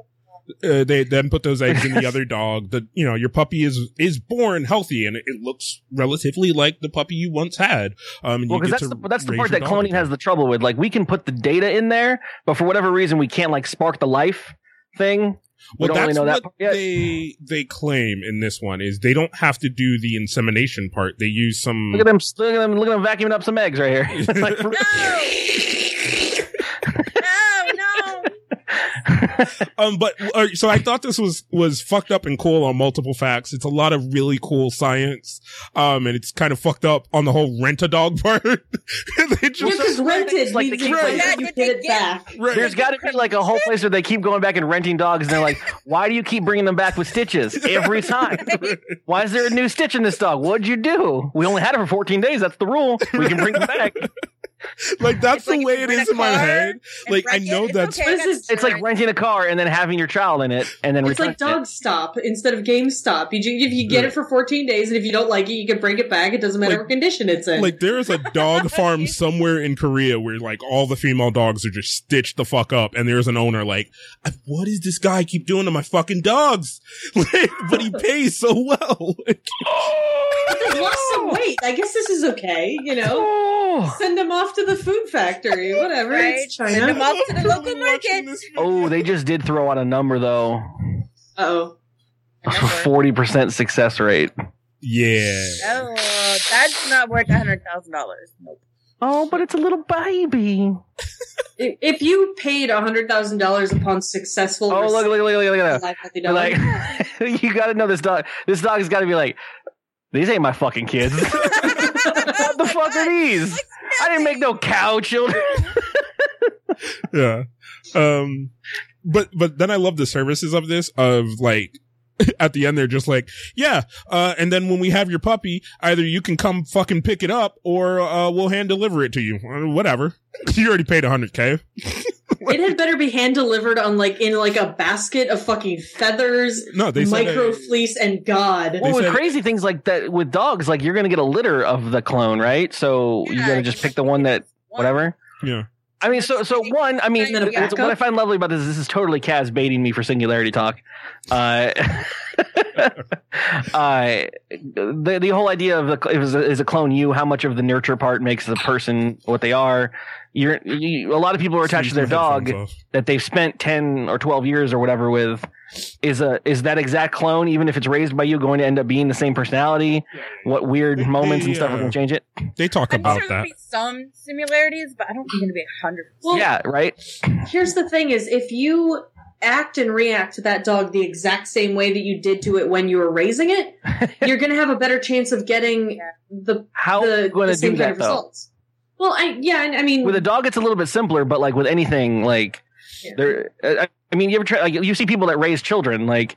uh, they then put those eggs in the other dog. The you know your puppy is is born healthy and it, it looks relatively like the puppy you once had. Um, and Well, you because get that's to the, that's the part that cloning again. has the trouble with. Like, we can put the data in there, but for whatever reason, we can't like spark the life thing. We Well, don't really that's know that what part they they claim in this one is they don't have to do the insemination part. They use some. Look at them! Look at them! Look at them vacuuming up some eggs right here. Like, No, no. um, but uh, so I thought this was was fucked up and cool on multiple facts. It's a lot of really cool science. Um, and it's kind of fucked up on the whole rent a dog part. they Yeah, just because rented like means the you kid- get you get it back. right. There's got to be like a whole place where they keep going back and renting dogs, and they're like, "Why do you keep bringing them back with stitches every time? Why is there a new stitch in this dog? What'd you do? We only had it for 14 days. That's the rule. We can bring them back. like that's It's the way if you it rent is a in my head. Like I wreck it, know that's okay, This got is- It's like renting a car and then having your child in it, and then It's like returning it. Dog Stop instead of GameStop. You, if you get it for 14 days, and if you don't like it, you can bring it back. It doesn't matter Like- what condition it's in. like there is a dog farm somewhere in Korea where like all the female dogs are just stitched the fuck up, and there's an owner like, what does this guy keep doing to my fucking dogs? Like, but he pays so well. They've lost some weight. I guess this is okay. You know, Oh, send them off to the food factory. Whatever. Right. It's Send them off to the local market. oh, they just did throw out a number though. Oh, Forty percent success rate. Yeah. Oh, that's not worth a hundred thousand dollars. Nope. Oh, but it's a little baby. if, if you paid a hundred thousand dollars upon successful, Oh, look, look, look, look, look at that. life healthy They're dog, like, you got to know this dog. This dog has got to be like, these ain't my fucking kids. what the fuck are these? I didn't make no cow children. yeah. Um, but, but then I love the services of this of like, at the end they're just like, yeah, uh, and then when we have your puppy, either you can come fucking pick it up or uh, we'll hand deliver it to you. Uh, whatever. you already paid 100k. It had better be hand delivered on like in like a basket of fucking feathers, No, they said micro uh, fleece, and God. Well, with said- crazy things like that with dogs, like you're gonna get a litter of the clone, right? So you're gonna just pick the one that whatever. yeah. I mean, so so one. I mean, And then a what's- what I find lovely about this is this is totally Kaz baiting me for singularity talk. Uh, uh, the the whole idea of the is a, is a clone you. How much of the nurture part makes the person what they are? You're you, a lot of people are attached to their dog off. that they've spent ten or twelve years or whatever with. Is a is that exact clone, even if it's raised by you, going to end up being the same personality? What weird They- moments and they, stuff are uh, going to change it? They talk I'm about sure there'll that. be some similarities, but I don't think it'll be a hundred. Well, yeah, right. Here's the thing: is if you act and react to that dog the exact same way that you did to it when you were raising it, you're going to have a better chance of getting the How the, the same do kind that of though? results. Well, I yeah, I I mean, with a dog it's a little bit simpler but like with anything like Yeah. there uh, i mean you ever try like you see people that raise children like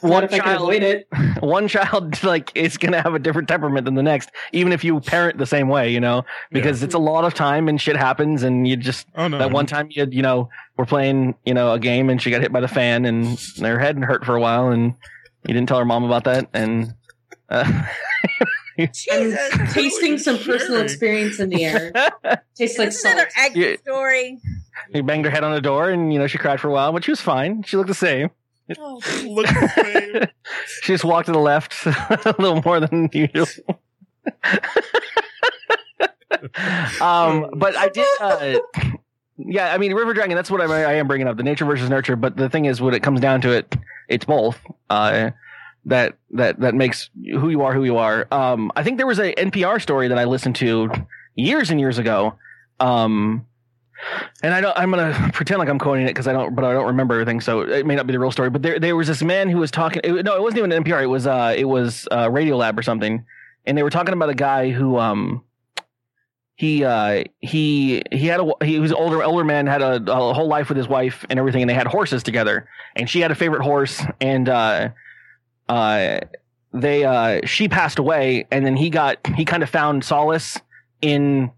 one if I child avoid it. one child like is gonna have a different temperament than the next even if you parent the same way you know because it's a lot of time and shit happens and you just Oh no. that one time you you know we're playing you know a game and she got hit by the fan and her head hurt for a while and you didn't tell her mom about that and uh, Jesus, Tasting some personal experience in the air. Tastes like This is salt. another egg Yeah. story. he banged her head on the door and you know she cried for a while but she was fine she looked the same Oh, Look the same. She just walked to the left a little more than usual. um, but I did. Uh, yeah, I mean, River Dragon. That's what I, I am bringing up: the nature versus nurture. But the thing is, when it comes down to it, it's both. Uh, that that that makes who you are who you are. Um, I think there was a NPR story that I listened to years and years ago. Um, and I don't. I'm gonna pretend like I'm quoting it because I don't, but I don't remember everything, so it may not be the real story. But there, there was this man who was talking. It, no, it wasn't even NPR. It was, uh, it was uh, Radiolab or something, and they were talking about a guy who, um, he, uh, he, he had a, he was older, older man, had a, a whole life with his wife and everything, and they had horses together, and she had a favorite horse, and uh, uh, they, uh, she passed away, and then he got, he kind of found solace in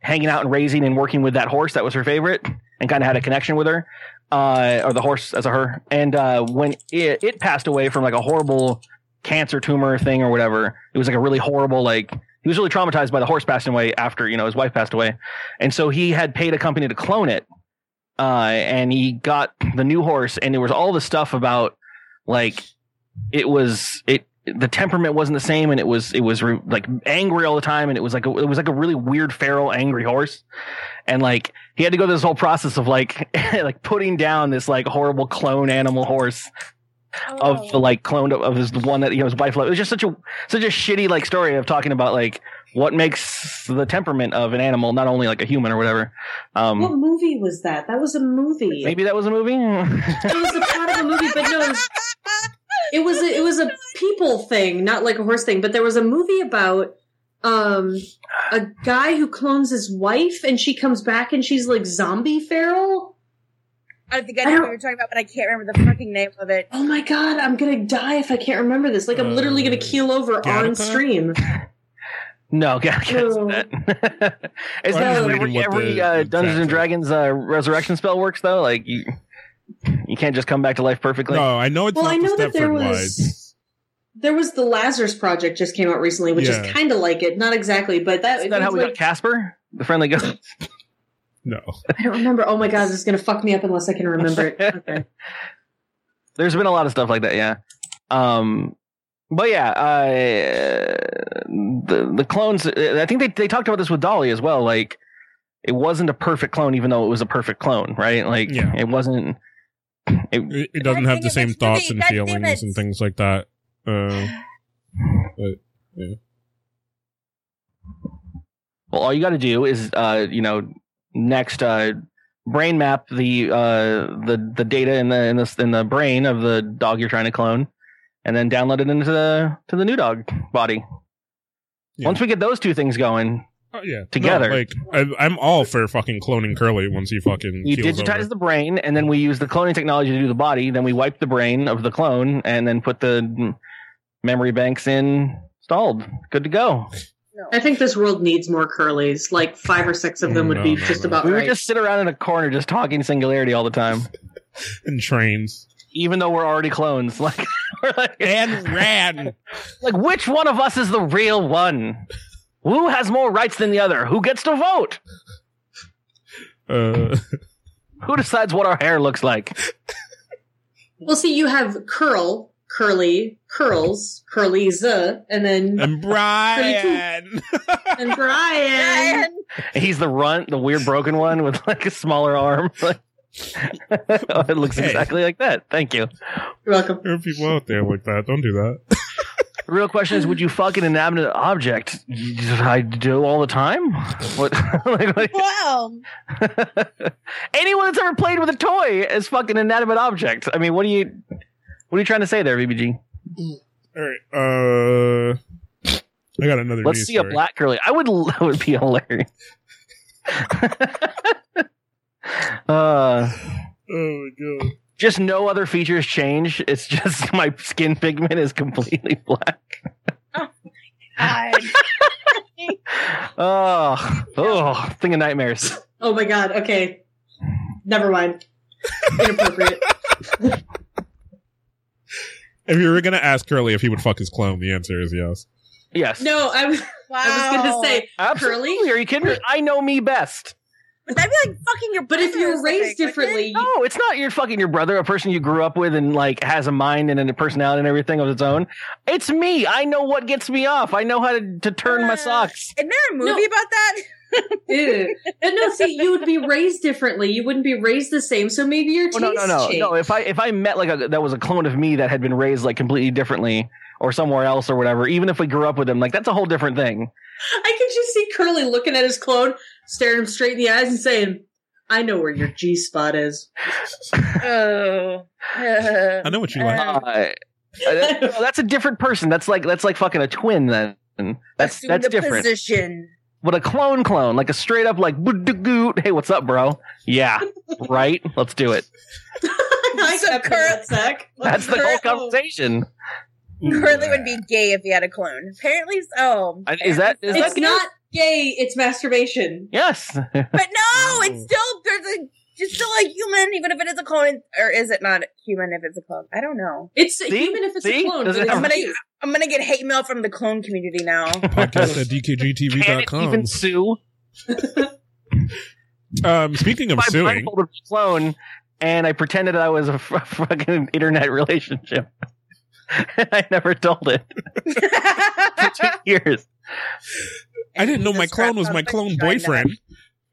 hanging out and raising and working with that horse that was her favorite and kind of had a connection with her uh, or the horse as a her. And uh, when it, it passed away from like a horrible cancer tumor thing or whatever it was like a really horrible like he was really traumatized by the horse passing away after you know his wife passed away. And so he had paid a company to clone it uh, and he got the new horse and there was all the stuff about like it was it the temperament wasn't the same and it was it was re- like angry all the time and it was like a, it was like a really weird feral angry horse and like he had to go through this whole process of like like putting down this like horrible clone animal horse of the like cloned of, of his one that you know his wife loved. It was just such a such a shitty like story of talking about like what makes the temperament of an animal, not only like a human or whatever. Um, What movie was that? That was a movie. maybe that was a movie. it was a part of a movie, but no, it was, it was a, it was a people thing, not like a horse thing. But there was a movie about um a guy who clones his wife, and she comes back and she's like zombie feral. I think I I know don't- what you're talking about, but I can't remember the fucking name of it. Oh my god, I'm gonna die if I can't remember this. Like I'm literally gonna Uh, keel over on stream. no, yeah, I guess No. that. Is I'm that how every, every the- uh, Dungeons chat and. Dragons uh, resurrection spell works though? Like you, you can't just come back to life perfectly. No, I know it's Well, not I know the that there was Wives. there was the Lazarus Project just came out recently, which Yeah. is kind of like it, not exactly, but that Isn't that how we like, got Casper, the friendly ghost? No. I don't remember. Oh my god, this is gonna fuck me up unless I can remember it. Okay. There's been a lot of stuff like that, yeah. Um, but yeah, uh, the the clones. I think they they talked about this with Dolly as well. Like, it wasn't a perfect clone, even though it was a perfect clone, right? Like, Yeah. it wasn't. It, It, it doesn't have the same thoughts and feelings and things like that. Uh, well, all you got to do is, uh, you know, next uh, brain map the uh the the data in the in the in the brain of the dog you're trying to clone, and then download it into the to the new dog body. Yeah. Once we get those two things going, Oh, yeah. Together. No, like I, I'm all for fucking cloning Curly once he fucking You digitize over. the brain, and then we use the cloning technology to do the body. Then we wipe the brain of the clone, and then put the memory banks in installed. Good to go. No. I think this world needs more curlies. Like five or six of them would No, be no, just no. about We would just sit around in a corner just talking singularity all the time, and trains even though we're already clones. Like, we're like, and ran. like, which one of us is the real one? Who has more rights than the other? Who gets to vote? Uh, Who decides what our hair looks like? well, see, you have curl, curly, curls, curlies, and then and Brian. and Brian. And He's the runt, the weird broken one with like a smaller arm. it looks Hey. exactly like that. Thank you. You're welcome. there are people out there like that. Don't do that. The real question is, would you fuck an inanimate object? I do all the time. What? like, like- wow. anyone that's ever played with a toy is fucking inanimate object. I mean, what are you, what are you trying to say there, BBG? All right. Uh, I got another. Let's news see a black curly. I would, that would be hilarious. uh, Oh my god. Just no other features change. It's just my skin pigment is completely black. Oh god. Oh, oh, thing of nightmares. Oh my god. Okay. Never mind. Inappropriate. If you were gonna ask Curly if he would fuck his clone, the answer is yes. Yes. no, I was. Wow. I was gonna say Absolutely. curly. Are you kidding me? I know me best. But that'd be like fucking your But if you're raised something, differently, you- No, it's not. You're fucking your brother, a person you grew up with and like has a mind and a personality and everything of its own. It's me. I know what gets me off. I know how to, to turn my Uh, socks. Isn't there a movie No. about that? Ew. And no, see, you would be raised differently. You wouldn't be raised the same. So maybe your Oh, no, no, no, change. no. If I if I met like a that was a clone of me that had been raised like completely differently or somewhere else or whatever, even if we grew up with them, like that's a whole different thing. I could just see Curly looking at his clone, staring him straight in the eyes, and saying, "I know where your G spot is." Oh. I know what you like. Uh, that- no, that's a different person. That's like that's like fucking a twin. Then that's Assume that's the different. Position. But a clone clone, like a straight up like "Boo-doo-goo." hey, what's up, bro? Yeah, right. Let's do it. I So kept Cur- that. That's the whole Curly- conversation. Curly would be gay if he had a clone. Apparently so. I- Is that is It's that not gay. It's masturbation. yes? But no, it's still there's a it's still a human, even if it is a clone, or is it not human if it's a clone? I don't know. It's See? even if it's See? a clone. It I'm gonna. I'm gonna get hate mail from the clone community now. Podcast at Can it dkgtv.com. even sue? Um, speaking of I suing, blindfolded a clone, and I pretended I was a f- fucking internet relationship. I never told it for two years. I didn't know my clone was my clone like China. boyfriend.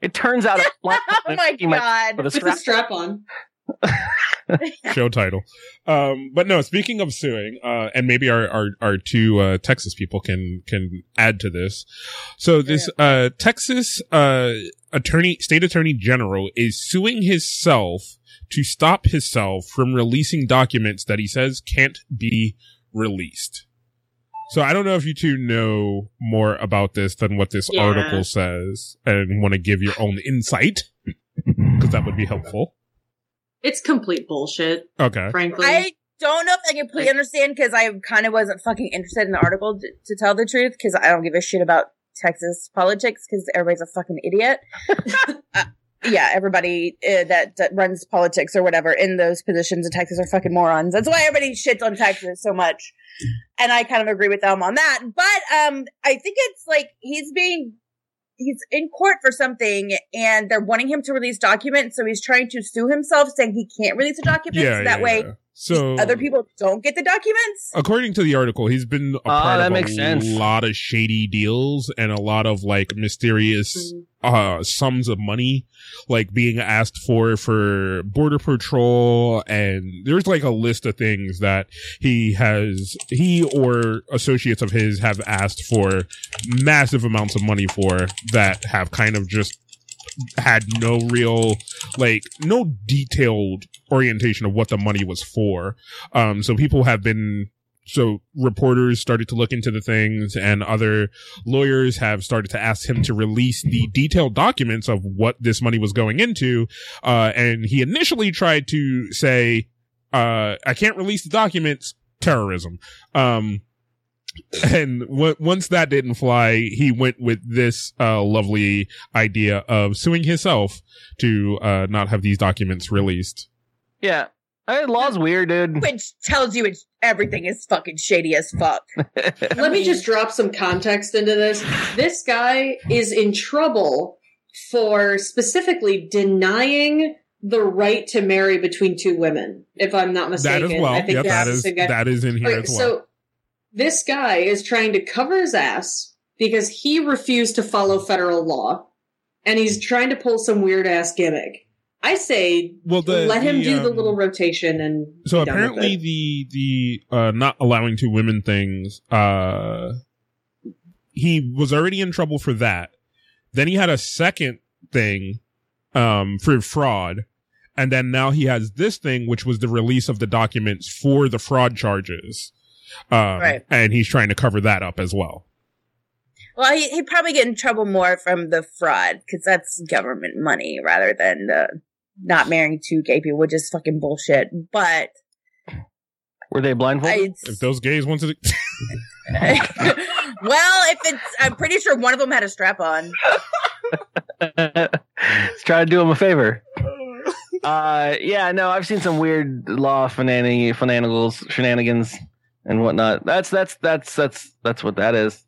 It turns out. I oh my god. With a a strap. strap on. show title. Um, but no, speaking of suing, uh, and maybe our, our, our two, uh, Texas people can, can add to this. So this, uh, Texas, uh, attorney, state attorney general is suing himself to stop himself from releasing documents that he says can't be released. So I don't know if you two know more about this than what this Yeah. article says and want to give your own insight because that would be helpful. It's complete bullshit, Okay. frankly. I don't know if I completely understand because I kind of wasn't fucking interested in the article to, to tell the truth because I don't give a shit about Texas politics because everybody's a fucking idiot. Uh, yeah, everybody uh, that, that runs politics or whatever in those positions in Texas are fucking morons. That's why everybody shits on Texas so much. And I kind of agree with them on that. But um, I think it's like he's being he's in court for something and they're wanting him to release documents, so he's trying to sue himself, saying he can't release the documents. Yeah. so that yeah, way yeah. So other people don't get the documents. according to the article, he's been a Ah, part that of makes a sense. lot of shady deals and a lot of like mysterious uh sums of money like being asked for for border patrol and there's like a list of things that he has he or associates of his have asked for massive amounts of money for that have kind of just had no real like no detailed orientation of what the money was for um so people have been so reporters started to look into the things and other lawyers have started to ask him to release the detailed documents of what this money was going into. Uh, and he initially tried to say, uh, I can't release the documents, terrorism. Um, and w- once that didn't fly, he went with this, uh, lovely idea of suing himself to, uh, not have these documents released. Yeah. I mean, law's weird, dude. Which tells you it's everything is fucking shady as fuck. Let me just drop some context into this. This guy is in trouble for specifically denying the right to marry between two women, if I'm not mistaken. That as well. I think Yep, that's that the is, same guy. that is in here Okay, as well. So this guy is trying to cover his ass because he refused to follow federal law, and he's trying to pull some weird ass gimmick. I say well, the, let him the, do the um, little rotation and So be done with apparently the the uh not allowing two women things uh he was already in trouble for that. Then he had a second thing um for fraud and then now he has this thing which was the release of the documents for the fraud charges. Um Right. and he's trying to cover that up as well. Well, he, he'd probably get in trouble more from the fraud because that's government money rather than the not marrying two gay people, which is fucking bullshit. But Were they blindfolded? I, If those gays wanted to well, if it's, I'm pretty sure one of them had a strap on. Let's try to do him a favor. Uh, yeah, no, I've seen some weird law shenanigans, shenanigans, shenanigans, and whatnot. That's that's that's that's that's what that is.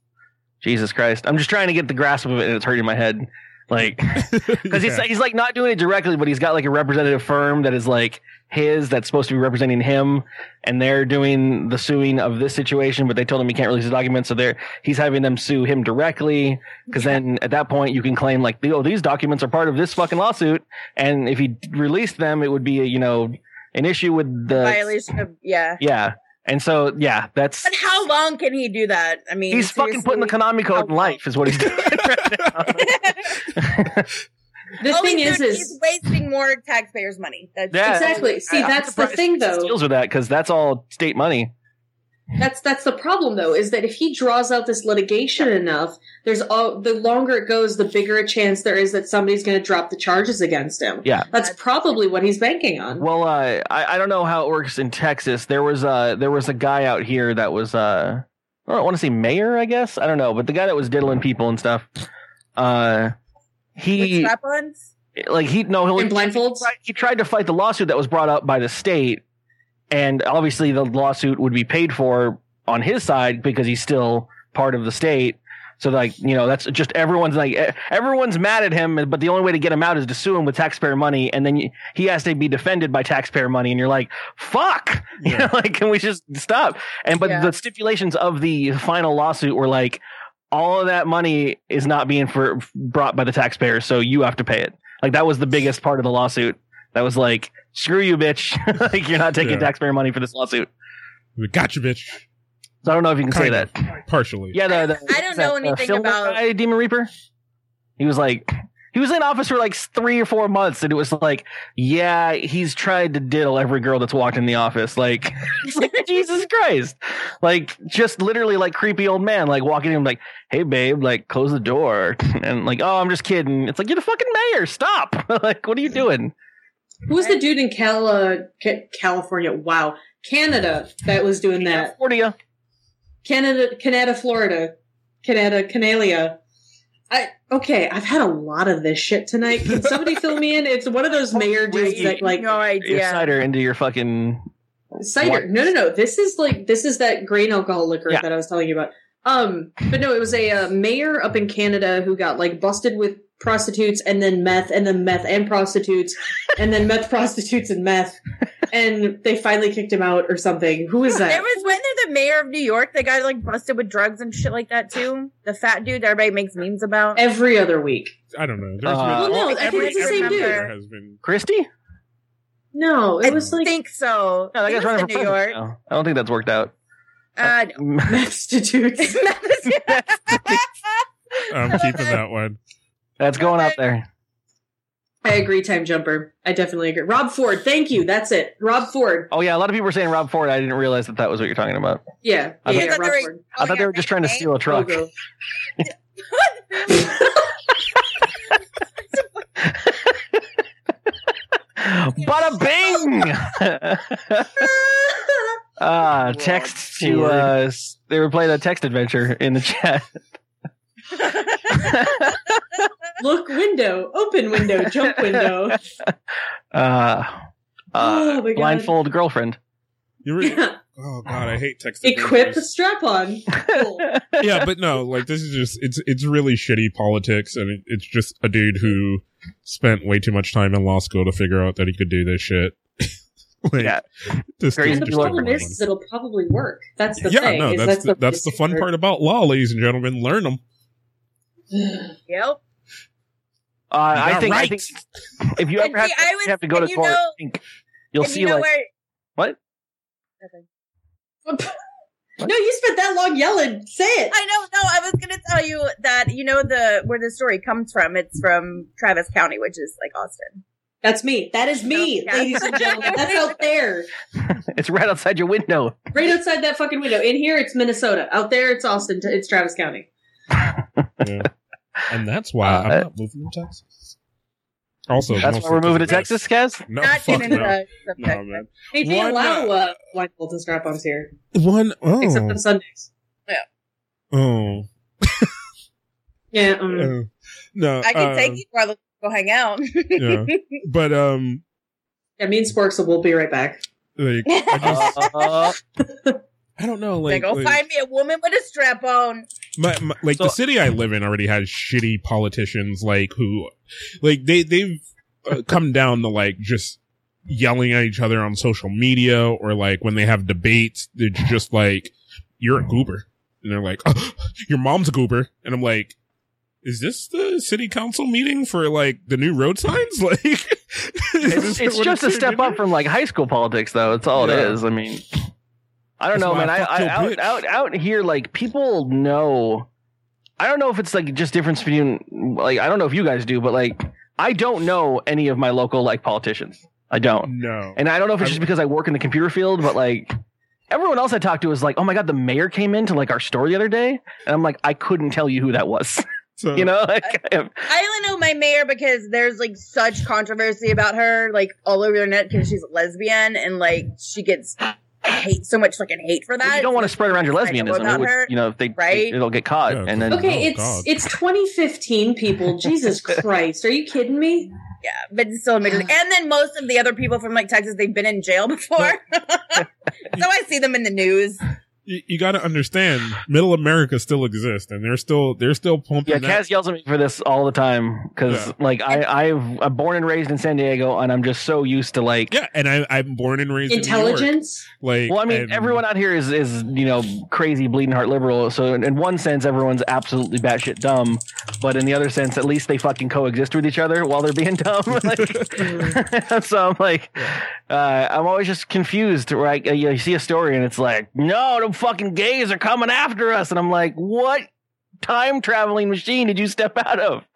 Jesus Christ, I'm just trying to get the grasp of it, and it's hurting my head. Like, because he's Yeah. he's like not doing it directly, but he's got like a representative firm that is like his that's supposed to be representing him, and they're doing the suing of this situation. But they told him he can't release the documents, so they're he's having them sue him directly. Because then at that point you can claim like, oh, these documents are part of this fucking lawsuit, and if he released them, it would be you know an issue with the Violation of, yeah. yeah. And so yeah, that's But how long can he do that? I mean, he's fucking putting the Konami code in life, is what he's doing. right the All thing he's is, doing- is he's wasting more taxpayers' money. That's Yeah. Exactly. See, I'm that's the surprised thing, he though. Deals with that because that's all state money. That's that's the problem though, is that if he draws out this litigation enough, there's all the longer it goes, the bigger a chance there is that somebody's going to drop the charges against him. Yeah. That's probably what he's banking on. Well, uh, I I don't know how it works in Texas. There was uh there was a guy out here that was uh I don't want to say mayor, I guess I don't know, but the guy that was diddling people and stuff. Uh, with he strap-ons. like he no he In blindfolds? tried- he tried to fight the lawsuit that was brought up by the state, and obviously the lawsuit would be paid for on his side because he's still part of the state. So like you know that's just everyone's like everyone's mad at him, but the only way to get him out is to sue him with taxpayer money, and then you, he has to be defended by taxpayer money, and you're like, fuck, you know, like can we just stop? And but Yeah. the stipulations of the final lawsuit were like. All of that money is not being for brought by the taxpayers, so you have to pay it. Like that was the biggest part of the lawsuit. That was like, screw you, bitch. like you're not taking Yeah. taxpayer money for this lawsuit. We got you, bitch. So I don't know if you can say Kind that. Partially. Yeah, the, the I don't know that, uh, anything film about- guy, Demon Reaper. He was like, he was in office for like three or four months, and it was like, yeah, he's tried to diddle every girl that's walked in the office. Like, it's like Jesus Christ, like just literally like creepy old man, like walking in, like, hey babe, like close the door, and like, oh, I'm just kidding. It's like you're the fucking mayor. Stop. like, what are you doing? Who was the dude in Cal- uh, Ca- California? Wow. Canada that was doing that. California. Canada, Canada, Florida. Canada, Canalia. I, okay, I've had a lot of this shit tonight. Can somebody fill me in? It's one of those mayor dudes that like no Your idea. cider into your fucking cider. What? No, no, no. This is like this is that grain alcohol liquor Yeah. that I was telling you about. Um, but no, it was a uh, mayor up in Canada who got like busted with prostitutes and then meth and then meth and prostitutes and then meth prostitutes and meth, and they finally kicked him out or something. Who is There that? was wasn't there the mayor of New York that got like busted with drugs and shit like that too? The fat dude that everybody makes memes about. Every other week. I don't know. There's Uh, been, Well, no, I think it's the same dude. there has been Christie. No, it I was like think so. No, that guy's running for New. York. now. I don't think that's worked out. Uh, no. prostitutes. I'm keeping that one. That's going out there. I agree, time jumper. I definitely agree. Rob Ford, thank you. That's it. Rob Ford. Oh yeah, a lot of people were saying Rob Ford. I didn't realize that that was what you're talking about. Yeah, I yeah, thought- yeah, Rob they were- Ford. I thought they were just trying to steal a truck. Logo. Bada bing! Ah, text to uh, they were playing a text adventure in the chat. Look window, open window, jump window. Uh, uh, Oh my God. blindfold girlfriend. You really, Yeah. oh god, I hate text. Equip the strap on. Cool. yeah, but no, like this is just it's it's really shitty politics, and it, it's just a dude who spent way too much time in law school to figure out that he could do this shit. like, Yeah. this Crazy dude the just people took problem is, is it'll probably work. That's the money. yeah, thing. no, is that's the, that's the fun part. part about law, ladies and gentlemen. Learn them. Yep. Uh, I think I think if you ever have, see, to, was- have to go to you court, know- think you'll see you know like where? what? Nothing. No, you spent that long yelling. Say it. I know. No, I was gonna tell you that you know the where the story comes from. It's from Travis County, which is like Austin. That's me. That is me, Yeah. ladies and gentlemen. That's out there. It's right outside your window. Right outside that fucking window. In here, it's Minnesota. Out there, it's Austin. It's Travis County. Yeah. And that's why Uh, I'm not moving to Texas. Also, That's why we're moving to because Texas, Kaz. No, Not fuck getting no. into the No, man. Hey, they One, allow uh, blindfolds and strap-ons here, One, oh, except on Sundays. Yeah. Oh, Yeah. Um, uh, no. I can uh, take you while go hang out. Yeah. But um, yeah. Me and Sporks will be right back. like I just, Uh, I don't know, Like, like, go like, find me a woman with a strap on. my, my, like the city I live in already has shitty politicians, like who, like they they've uh, come down to like just yelling at each other on social media, or like when they have debates, they're just like, "You're a goober," and they're like, oh, "Your mom's a goober," and I'm like. Is this the city council meeting for like the new road signs? Like, it's it's just a step up from like high school politics, though. It's all Yeah. it is. I mean, I don't That's know, man. I I, fucked I your out, bitch. out out here, like people know. I don't know if it's like just difference between like I don't know if you guys do, but like I don't know any of my local like politicians. I don't, No, and I don't know if it's just because I work in the computer field, but like. Everyone else I talked to was like, "Oh my god, the mayor came into like our store the other day," and I'm like, "I couldn't tell you who that was." so, you know, like, I only know my mayor because there's like such controversy about her, like all over the net because she's a lesbian and like she gets hate so much fucking hate for that. you don't want to spread around your I lesbianism, about which, her, you know, if they, right? it'll get caught, Yeah. and then Okay, Oh, it's God. it's 2015, people. Jesus Christ, are you kidding me? Yeah, but it's still admittedly. And then most of the other people from like Texas, they've been in jail before, so I see them in the news. You, you got to understand, Middle America still exists, and they're still they're still pumping. Yeah, that. Kaz yells at me for this all the time because, Yeah. like, I, I've I'm born and raised in San Diego, and I'm just so used to like. Yeah, and I, I'm born and raised in New York. Intelligence. Like, Well, I mean, and- everyone out here is is you know crazy, bleeding heart liberal. So in, in one sense, everyone's absolutely batshit dumb, but in the other sense, at least they fucking coexist with each other while they're being dumb. Like, so I'm like, uh, I'm always just confused. Right? You, you see a story and it's like, no, the fucking gays are coming after us, and I'm like, what? Time traveling machine did you step out of?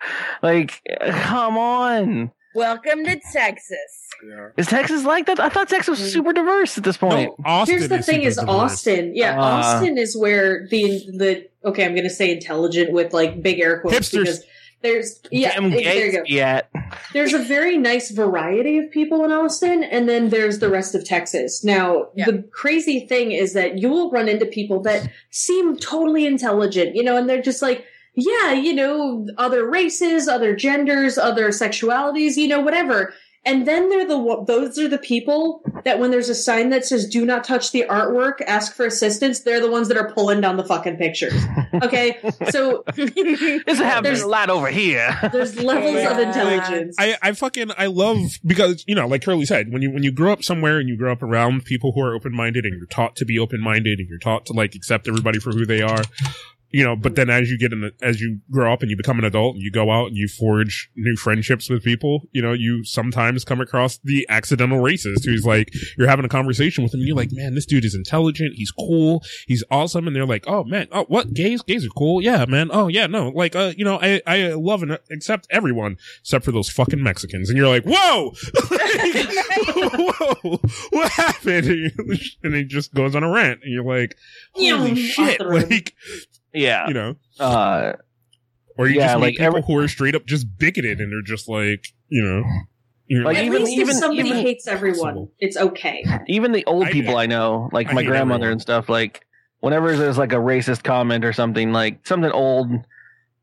Like, come on. Welcome to Texas. Is Texas like that? I thought Texas was super diverse at this point. No, Austin Here's the thing: is diverse. Austin. Yeah, Uh, Austin is where the the okay. I'm going to say intelligent with like big air quotes Hipsters. because there's yeah. Damn it- there you go. yet. There's a very nice variety of people in Austin, and then there's the rest of Texas. Now, Yeah. the crazy thing is that you will run into people that seem totally intelligent, you know, and they're just like, yeah, you know, other races, other genders, other sexualities, you know, whatever. And then they're the one- those are the people that when there's a sign that says "Do not touch the artwork," ask for assistance. They're the ones that are pulling down the fucking pictures. Okay, so This happening There's- a lot over here. there's levels of intelligence. I, I fucking I love because you know like Curly said when you when you grow up somewhere and you grow up around people who are open minded and you're taught to be open minded and you're taught to like accept everybody for who they are you know, but then as you get in the, as you grow up and you become an adult and you go out and you forge new friendships with people, you know, you sometimes come across the accidental racist who's like, you're having a conversation with him and you're like, man, this dude is intelligent. He's cool. He's awesome. And they're like, oh man, oh, what? Gays? Gays are cool. Yeah, man. Oh yeah, no, like, uh, you know, I, I love and accept everyone except for those fucking Mexicans. And you're like, whoa! whoa! What happened? And he just goes on a rant and you're like, holy shit. off the road. Like, Yeah. you know, Uh, or you Yeah, just meet like people every- who are straight up just bigoted and they're just like, you know, you're Like, like, At even- least even- if somebody even- hates everyone, Possible. it's okay. even the old I- people I, know, like I my grandmother everyone. and stuff, like whenever there's like a racist comment or something, like something old,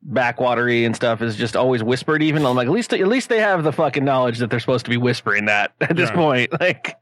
backwatery and stuff is just always whispered. Even I'm like, at least at least they have the fucking knowledge that they're supposed to be whispering that at this Yeah. point, like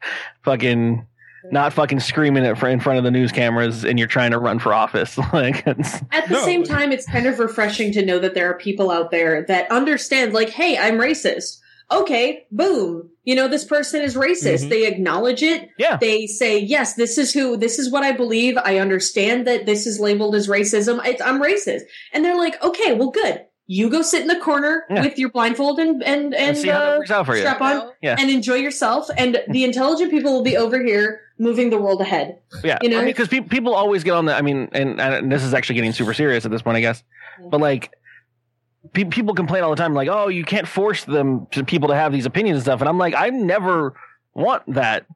fucking. Not fucking screaming it fr- in front of the news cameras, and you're trying to run for office. like, it's, At the No. same time, it's kind of refreshing to know that there are people out there that understand, like, hey, I'm racist. Okay, boom. You know, this person is racist. Mhm. They acknowledge it. yeah, They say, yes, this is who, this is what I believe. I understand that this is labeled as racism. It's, I'm racist. And they're like, okay, well, good. You go sit in the corner Yeah. with your blindfold and, and, and, and see how that uh, works out you. strap on Yeah. and enjoy yourself. And the intelligent people will be over here moving the world ahead. Yeah, You know? because pe- people always get on the. I mean, and, and this is actually getting super serious at this point, I guess. But like, pe- people complain all the time, like, "Oh, you can't force them to people to have these opinions and stuff." And I'm like, I never want that.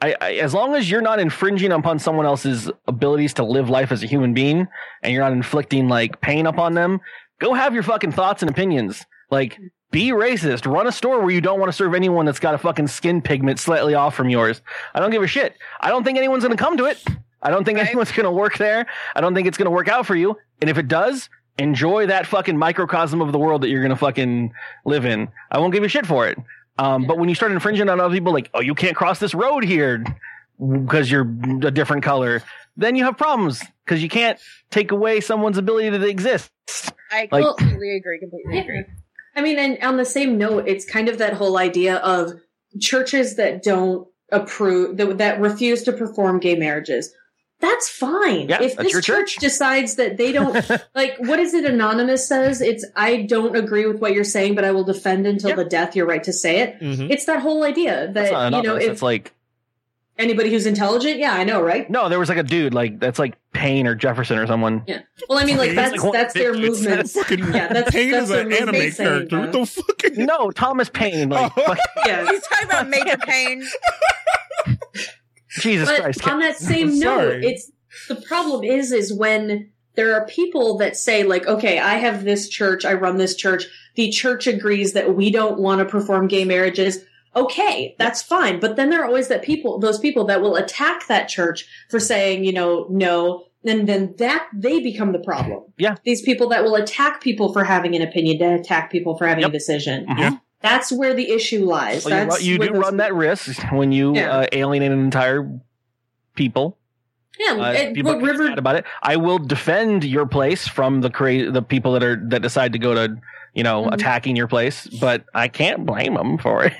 I, I as long as you're not infringing upon someone else's abilities to live life as a human being, and you're not inflicting like pain upon them, go have your fucking thoughts and opinions. Like, be racist. Run a store where you don't want to serve anyone that's got a fucking skin pigment slightly off from yours. I don't give a shit. I don't think anyone's going to come to it. I don't think Right. anyone's going to work there. I don't think it's going to work out for you. And if it does, enjoy that fucking microcosm of the world that you're going to fucking live in. I won't give a shit for it. Um, but when you start infringing on other people, like, oh, you can't cross this road here because you're a different color, then you have problems because you can't take away someone's ability to exist. I Like- completely agree. Completely agree. I mean, and on the same note, it's kind of that whole idea of churches that don't approve, that, that refuse to perform gay marriages. That's fine. Yeah, if this church church. decides that they don't, like, what is it Anonymous says? It's, I don't agree with what you're saying, but I will defend until Yeah. the death your right to say it. Mhm. It's that whole idea that, you know, if it's like, anybody who's intelligent, yeah, I know, right? no, there was like a dude, like, that's like Paine or Jefferson or someone. Yeah. Well, I mean, like, that's, like that's their one of movement. fucking Yeah, that's- Pain that's is an their anime saying character. What the fuck? No, Thomas Paine. Like, Oh. fuck- Yeah. He's talking about Major Payne. Jesus but Christ. on that same I'm note, sorry. it's the problem is is when there are people that say like, okay, I have this church, I run this church. The church agrees that we don't want to perform gay marriages. Okay, that's fine. But then there are always that people, those people that will attack that church for saying, you know, no. And then that they become the problem. Yeah. These people that will attack people for having an opinion, that attack people for having Yep. a decision. Mhm. Yeah. That's where the issue lies. Well, you That's ru- you, do those- run that risk when you Yeah. uh, alienate an entire people. Yeah, Uh, and people what River mad about it. I will defend your place from the cra- the people that are that decide to go to you know Mhm. attacking your place, but I can't blame them for it.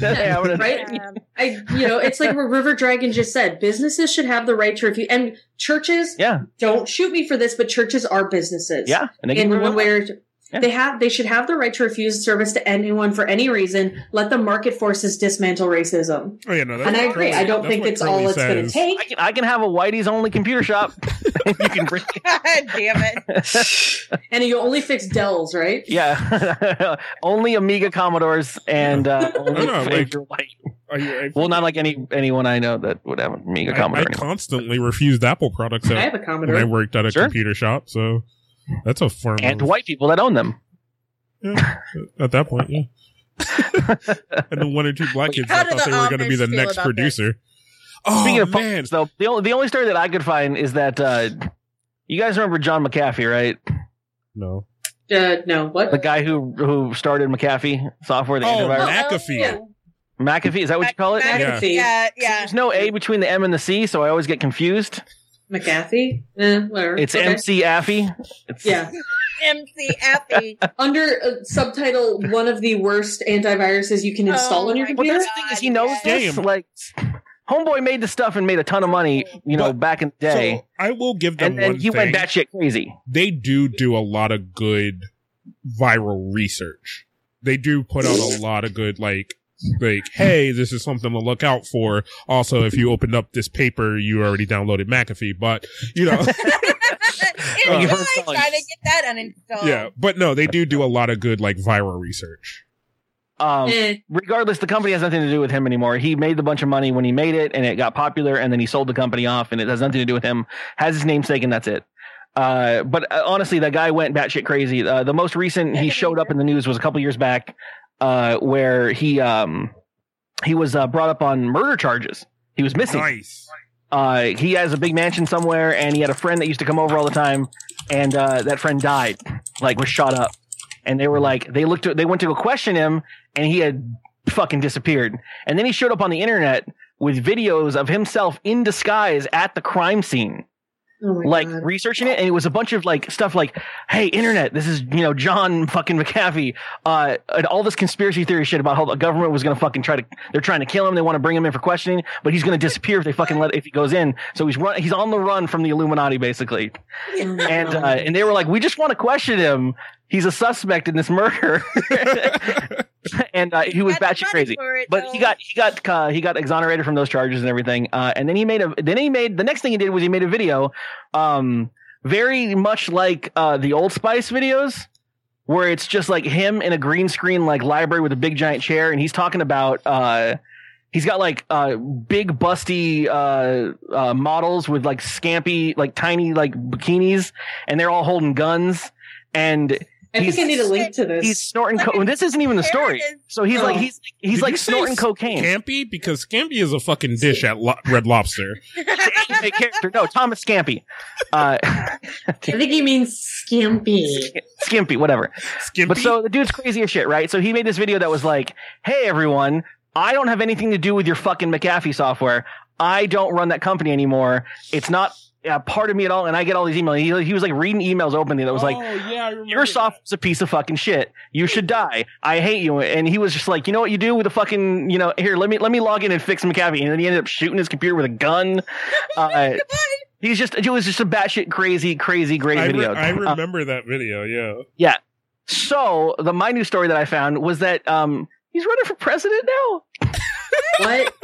Yeah. I'm Right? Yeah. I, you know, it's like what River Dragon just said. Businesses should have the right to refuse, and churches. Yeah, Don't shoot me for this, but churches are businesses. yeah, and they in one way or Yeah. they have, they should have the right to refuse service to anyone for any reason. Let the market forces dismantle racism. Oh yeah, no. That's And I agree. Crowley- I don't that's think what it's all Crowley it's going to take. I can I can have a Whitey's only computer shop. you can bring. God damn it. And you only fix Dells, right? Yeah, only Amiga Commodores and uh, only No, no, like- white. Are you- I- Well, not like any anyone I know that would have an Amiga I, Commodore. I anymore. constantly refused Apple products I have a when I worked at a Sure. computer shop, so that's a form and of, white people that own them. yeah, at that point, yeah. and then one or two black kids How that thought the they were going to be the next about producer. Oh Speaking of man, phones, though, the only the only story that I could find is that uh, you guys remember John McAfee, right? no. Uh, no, what? The guy who who started McAfee software, the Oh, antivirus. McAfee. yeah. McAfee, is that what you call it? Mac- Yeah. Yeah, yeah. There's no A between the M and the C, so I always get confused. McAfee? Eh, whatever. It's Okay. MC Affy. It's, Yeah. MC Effie. Under uh, subtitle, one of the worst antiviruses you can install Oh on your my Well, computer. that's the thing is he knows Yeah. this. Like, Homeboy made the stuff and made a ton of money, you know, But- back in the day. So I will give them and then one he thing. went batshit crazy. they do do a lot of good viral research. They do put out a lot of good like like hey this is something to look out for also if you opened up this paper you already downloaded mcafee but you know Enjoy Uh, trying to get that uninstalled. yeah but no they do do a lot of good like viral research Um, Eh. regardless, the company has nothing to do with him anymore. He made the bunch of money when he made it, and it got popular, and then he sold the company off, and it has nothing to do with him. Has his namesake, and that's it. Uh, but uh, honestly, that guy went batshit crazy. Uh, the most recent he showed up in the news was a couple years back, uh, where he um he was uh, brought up on murder charges. He was missing. nice Uh, he has a big mansion somewhere, and he had a friend that used to come over all the time, and uh, that friend died, like was shot up. And they were like, they looked, they went to go question him, and he had fucking disappeared. And then he showed up on the internet with videos of himself in disguise at the crime scene Oh like God. researching it and it was a bunch of like stuff like hey internet this is you know john fucking mcafee uh and all this conspiracy theory shit about how the government was gonna fucking try to they're trying to kill him they want to bring him in for questioning but he's gonna disappear if they fucking let if he goes in. So he's run he's on the run from the illuminati basically. Oh and uh and they were like we just want to question him. He's a suspect in this murder and uh, he was batshit crazy it, but he got he got uh, he got exonerated from those charges and everything. Uh, and then he made a then he made the next thing he did was he made a video, um, very much like uh, the Old Spice videos, where it's just like him in a green screen like library with a big giant chair, and he's talking about. Uh, He's got like uh, big busty uh, uh, models with like scampy, like tiny like bikinis, and they're all holding guns. And I think he's- I need a link to this. he's snorting. Like Co- this isn't even the story. So he's like Oh. he's he's Did like you say snorting cocaine. Scampy because Scampy is a fucking dish at Lo- Red Lobster. Anime character. No, Thomas Scampy. Uh, I think he means skimpy. Skimpy, whatever. Skimpy. But so the dude's crazy as shit, right? So he made this video that was like, "Hey everyone, I don't have anything to do with your fucking McAfee software. I don't run that company anymore. It's not a part of me at all." And I get all these emails. He, he was like reading emails openly that was like, oh, yeah, I remember your software's a piece of fucking shit. You should die. I hate you. And he was just like, you know what you do with a fucking, you know, here, let me let me log in and fix McAfee. And then he ended up shooting his computer with a gun. Uh, he's just it was just a batshit crazy, crazy great I, re- video. I Uh, remember that video. Yeah. Yeah. so the my new story that I found was that um he's running for president now. What?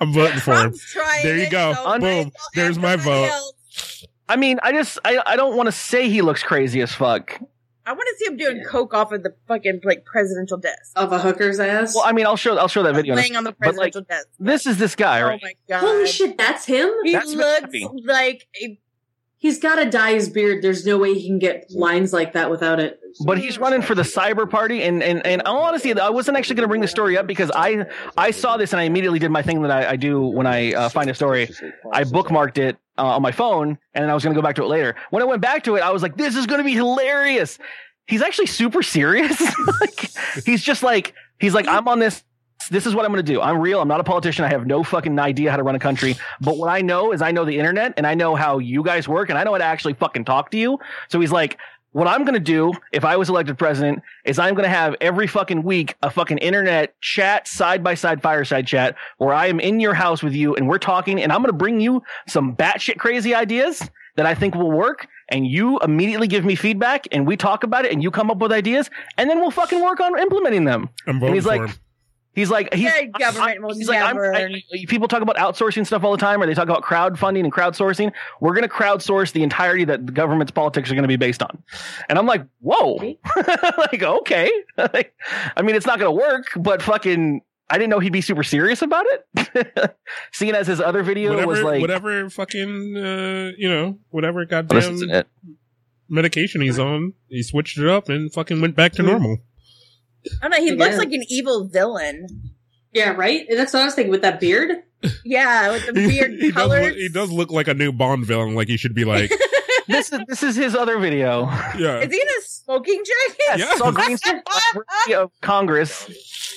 I'm voting for him. There you go. so Boom. There's my vote. else. I mean, I just I I don't want to say he looks crazy as fuck. I want to see him doing coke off of the fucking like presidential desk. Of a hooker's ass? Well, I mean, I'll show I'll show that video. in a laying on the but, like, presidential desk. This is this guy, Oh right? my god! Holy shit, that's him? He That's looks like a He's got to dye his beard. There's no way he can get lines like that without it. but he's running for the cyber party and and and all honesty i wasn't actually going to bring the story up because i i saw this and i immediately did my thing that i, I do when i uh, find a story. I bookmarked it uh, on my phone and then i was going to go back to it later. When i went back to it i was like this is going to be hilarious. He's actually super serious. Like, he's just like he's like i'm on this this is what I'm going to do. I'm real. I'm not a politician. I have no fucking idea how to run a country. But what I know is I know the internet and I know how you guys work and I know how to actually fucking talk to you. So he's like, what I'm going to do if I was elected president is I'm going to have every fucking week a fucking internet chat, side by side fireside chat where I am in your house with you and we're talking and I'm going to bring you some batshit crazy ideas that I think will work. And you immediately give me feedback and we talk about it and you come up with ideas and then we'll fucking work on implementing them. I'm he's like- him. He's like, he's, Yeah, government will he's like, I'm- I- people talk about outsourcing stuff all the time, or they talk about crowdfunding and crowdsourcing. We're going to crowdsource the entirety that the government's politics are going to be based on. And I'm like, whoa, like, okay. Like, I mean, it's not going to work, but fucking, I didn't know he'd be super serious about it. Seeing as his other video Whatever, was like, whatever fucking, uh, you know, whatever this goddamn medication he's on, he switched it up and fucking went back to Hmm. normal. I don't know. He Yeah. looks like an evil villain. Yeah, right? That's what I was thinking with that beard. Yeah, with the beard he, does colors. look, he does look like a new Bond villain. Like he should be like, This is this is his other video. yeah. Is he in a smoking jacket? Yes, Yes. Saul Greenstone of Congress.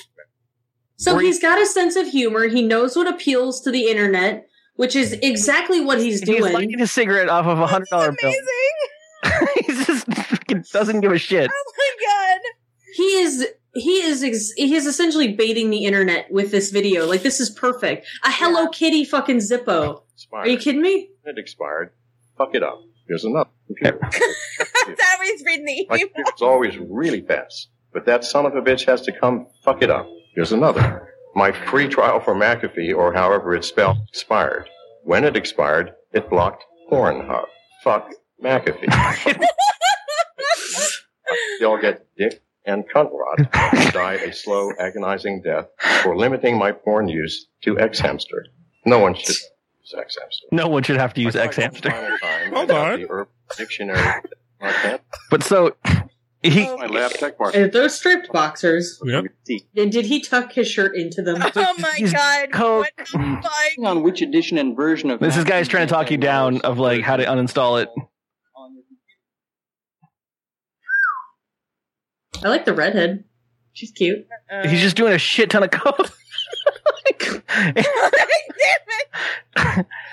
So Were- he's got a sense of humor. He knows what appeals to the internet, which is exactly what he's He's doing. He's lighting his cigarette off of a hundred dollar bill. Amazing! he just doesn't give a shit. Oh my god! He is he is ex- he is essentially baiting the internet with this video. Like this is perfect. A Hello Kitty fucking Zippo. Are you kidding me? It expired. Fuck it up. Here's another. That's how he's reading the My email. computer's always really fast, but that son of a bitch has to come fuck it up. Here's another. My free trial for McAfee, or however it's spelled, expired. When it expired, it blocked Pornhub. Fuck McAfee. Y'all get dick and cunt rod and die a slow, agonizing death for limiting my porn use to X Hamster. No one should use X Hamster. No one should have to use I X tried Hamster. one final time Hold on. The Urban Dictionary. I can't. But so he Oh, My lab tech mark. Those striped boxers. Yep. And did he tuck his shirt into them? Oh my He's god. coke. What the fuck? on which edition and version of this is guy's trying to talk you down of like how to uninstall it. I like the redhead. She's cute. Uh, He's just doing a shit ton of code. Damn it.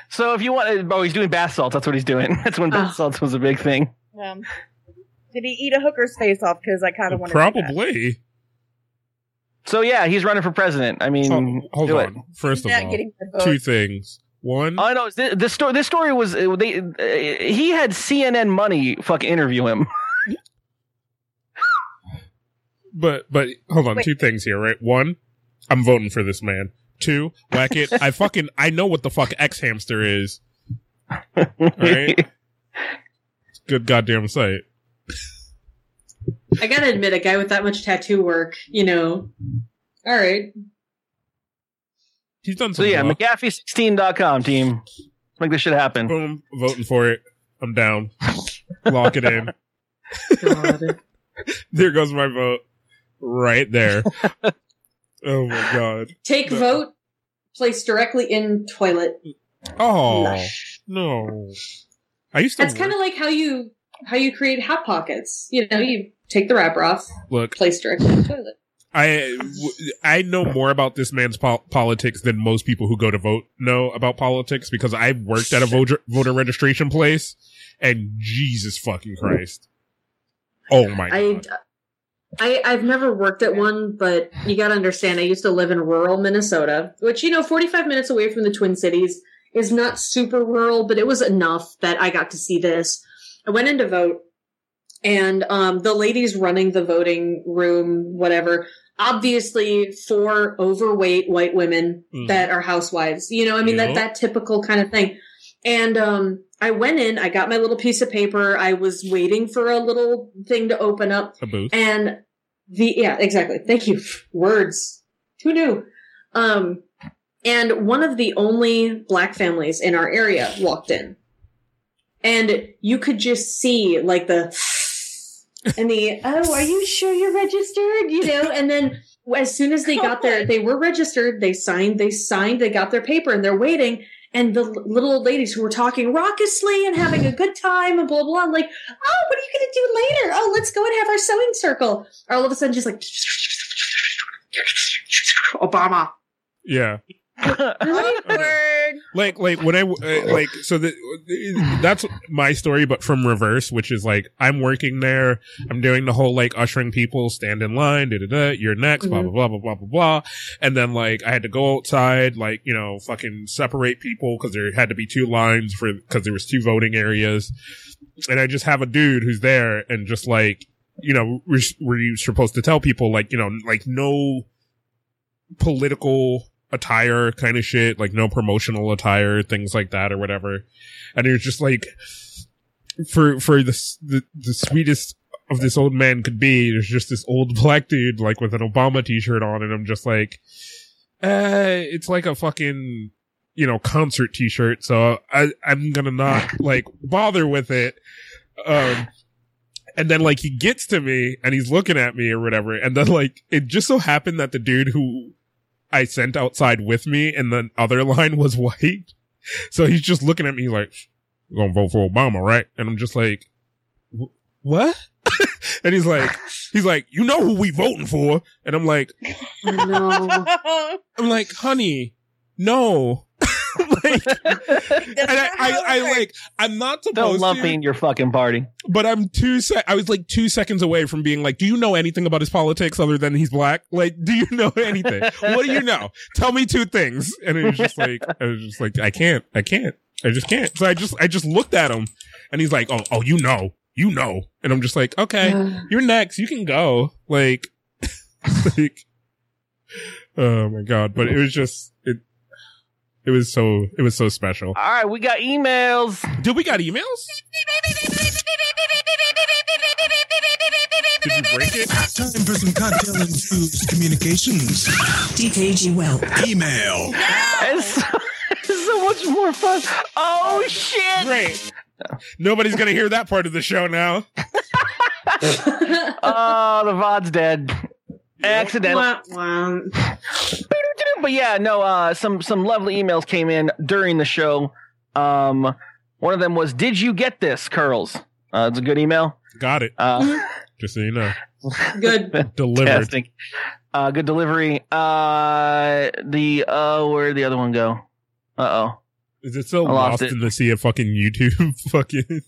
so if you want, oh, he's doing bath salts. That's what he's doing. That's when bath Oh. salts was a big thing. Um, did he eat a hooker's face off? Because I kind of want to. Probably. So yeah, he's running for president. I mean, Oh, hold do on. it. First of all, getting the vote. two things. One, Oh no, this, this story. This story was uh, they. Uh, he had CNN money fuck interview him. but but hold on, Wait. two things here, right? One, I'm voting for this man. Two, whack it. I fucking I know what the fuck X hamster is. Right? Good goddamn sight. I gotta admit, a guy with that much tattoo work, you know. All right. He's done so some. yeah, yeah, McAfee16.com team. Let's make this shit happen. boom, voting for it. I'm down. Lock it in. God. There goes my vote. Right there. oh my god. Take No. vote, place directly in toilet. Oh no. I used to That's kind of like how you how you create hot pockets. You know, you take the wrapper off, look. place directly in the toilet. I w- I know more about this man's pol- politics than most people who go to vote know about politics because I worked at a voter voter registration place, and Jesus fucking Christ! Oh my I, god! I I've never worked at one, but you got to understand. I used to live in rural Minnesota, which you know, 45 minutes away from the Twin Cities is not super rural, but it was enough that I got to see this. I went in to vote, and um, the ladies running the voting room, whatever, obviously four overweight white women Mm. that are housewives. You know, I mean Yeah. that that typical kind of thing. And um, I went in, I got my little piece of paper. I was waiting for a little thing to open up, a booth. and the yeah, exactly. Thank you. Words. Who knew? Um, and one of the only black families in our area walked in, and you could just see like the and the oh, are you sure you're registered? You know, and then as soon as they got there, they were registered. They signed. They signed. They got their paper, and they're waiting. And the little old ladies who were talking raucously and having a good time and blah blah. I'm like, oh, what are you going to do later? Oh, let's go and have our sewing circle. Or all of a sudden, just like Obama. Yeah, Awkward. like like when I uh, like so the, that's my story, but from reverse, which is like I'm working there, I'm doing the whole like ushering people, stand in line, da da da, you're next, blah blah blah blah blah blah blah, and then like I had to go outside, like you know, fucking separate people because there had to be two lines for because there was two voting areas, and I just have a dude who's there and just like you know, were, were supposed to tell people like you know, like no political attire kind of shit, like no promotional attire, things like that or whatever. And it was just like for for the the, the sweetest of this old man could be, there's just this old black dude like with an Obama t-shirt on and I'm just like uh it's like a fucking you know concert t-shirt so I I'm going to not like bother with it. Um and then like he gets to me and he's looking at me or whatever and then like it just so happened that the dude who I sent outside with me and the other line was white. So he's just looking at me like, you're gonna vote for Obama, right? And I'm just like, what? and he's like, he's like, you know who we voting for? And I'm like, no. I'm like, honey, no. Like, like, and I, I, I like, I'm not Don't supposed lump to, me in your fucking party. but I'm two sec. I was like two seconds away from being like, "Do you know anything about his politics other than he's black? Like, do you know anything? what do you know? Tell me two things." And it was just like, I was just like, I can't, I can't, I just can't. So I just, I just looked at him, and he's like, "Oh, oh, you know, you know," and I'm just like, "Okay, you're next. You can go." Like, like, oh my god! But it was just it. It was so it was so special. All right, we got emails. Did we got emails? Did you break it? Time for some cocktail infused communications. DKG Welp. Email. It's so, it's so much more fun. Oh shit! Great. Nobody's gonna hear that part of the show now. Oh, the VOD's dead. Accidental. Wah, wah. But yeah, no, uh, some some lovely emails came in during the show. Um, one of them was, "Did you get this, curls?" Uh, it's a good email. Got it. Uh, Just so you know, Good. delivered. Uh, good delivery. Uh, the uh, where'd the other one go? Uh oh. Is it still I lost lost it. in the sea of fucking YouTube? fucking.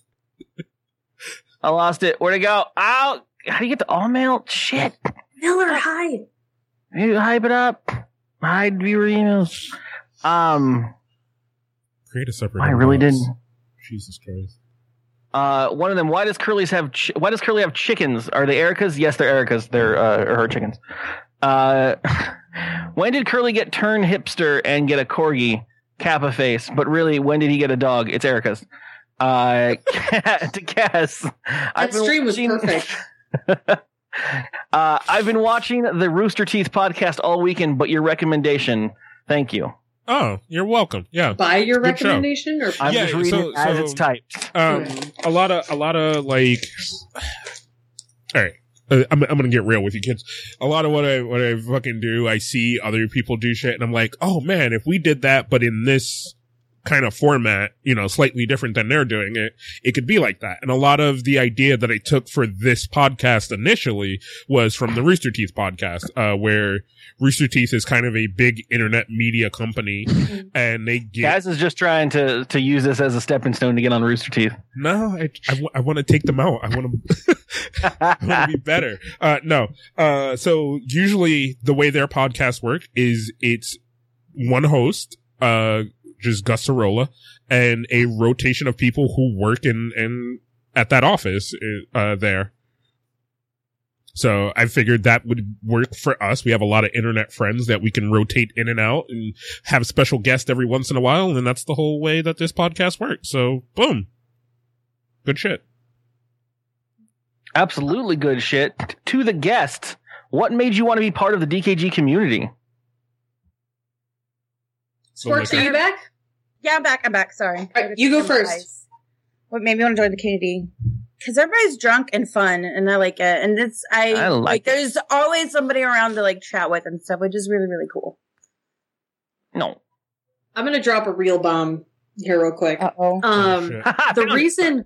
I lost it. Where'd it go? Ow! How do you get the all mail? Shit. Miller, hi. You hype it up. Hide viewer emails. Um, Create a separate. I really didn't. Jesus Christ. Uh, one of them. Why does Curly's have? Ch- why does Curly have chickens? Are they Erica's? Yes, they're Erica's. They're uh, her chickens. Uh, when did Curly get turned hipster and get a corgi kappa face? But really, when did he get a dog? It's Erica's. Uh, to guess. That stream was perfect. uh, I've been watching the Rooster Teeth podcast all weekend, but your recommendation, thank you. Oh, you're welcome. Yeah. By your Good show. recommendation, or I'm Yeah, just reading so- it as so- it's typed. Um, a lot of, a lot of like, all right. Uh, I'm, I'm gonna get real with you kids. A lot of what I, what I fucking do, I see other people do shit and I'm like, oh man, if we did that, but in this kind of format, you know, slightly different than they're doing it, it could be like that. And a lot of the idea that I took for this podcast initially was from the Rooster Teeth podcast, uh, where Rooster Teeth is kind of a big internet media company and they get Kaz is just trying to to use this as a stepping stone to get on Rooster Teeth. No, I, I, want to take them out. I want to, I want to be better. Uh, no. Uh, so usually the way their podcasts work is it's one host, uh, just Gus Sorola and a rotation of people who work in, in, at that office, uh, there. So I figured that would work for us. We have a lot of internet friends that we can rotate in and out and have special guests every once in a while. And that's the whole way that this podcast works. So boom. Good shit. Absolutely good shit. To the guest, what made you want to be part of the DKG community? Sporks, are you back? Yeah, I'm back. I'm back. Sorry. right, you go first. What made me want to join the community? Because everybody's drunk and fun, and I like it. And it's I, I like it. There's always somebody around to like chat with and stuff, which is really really cool. No. I'm gonna drop a real bomb here real quick. Uh oh. Um, Shit. the reason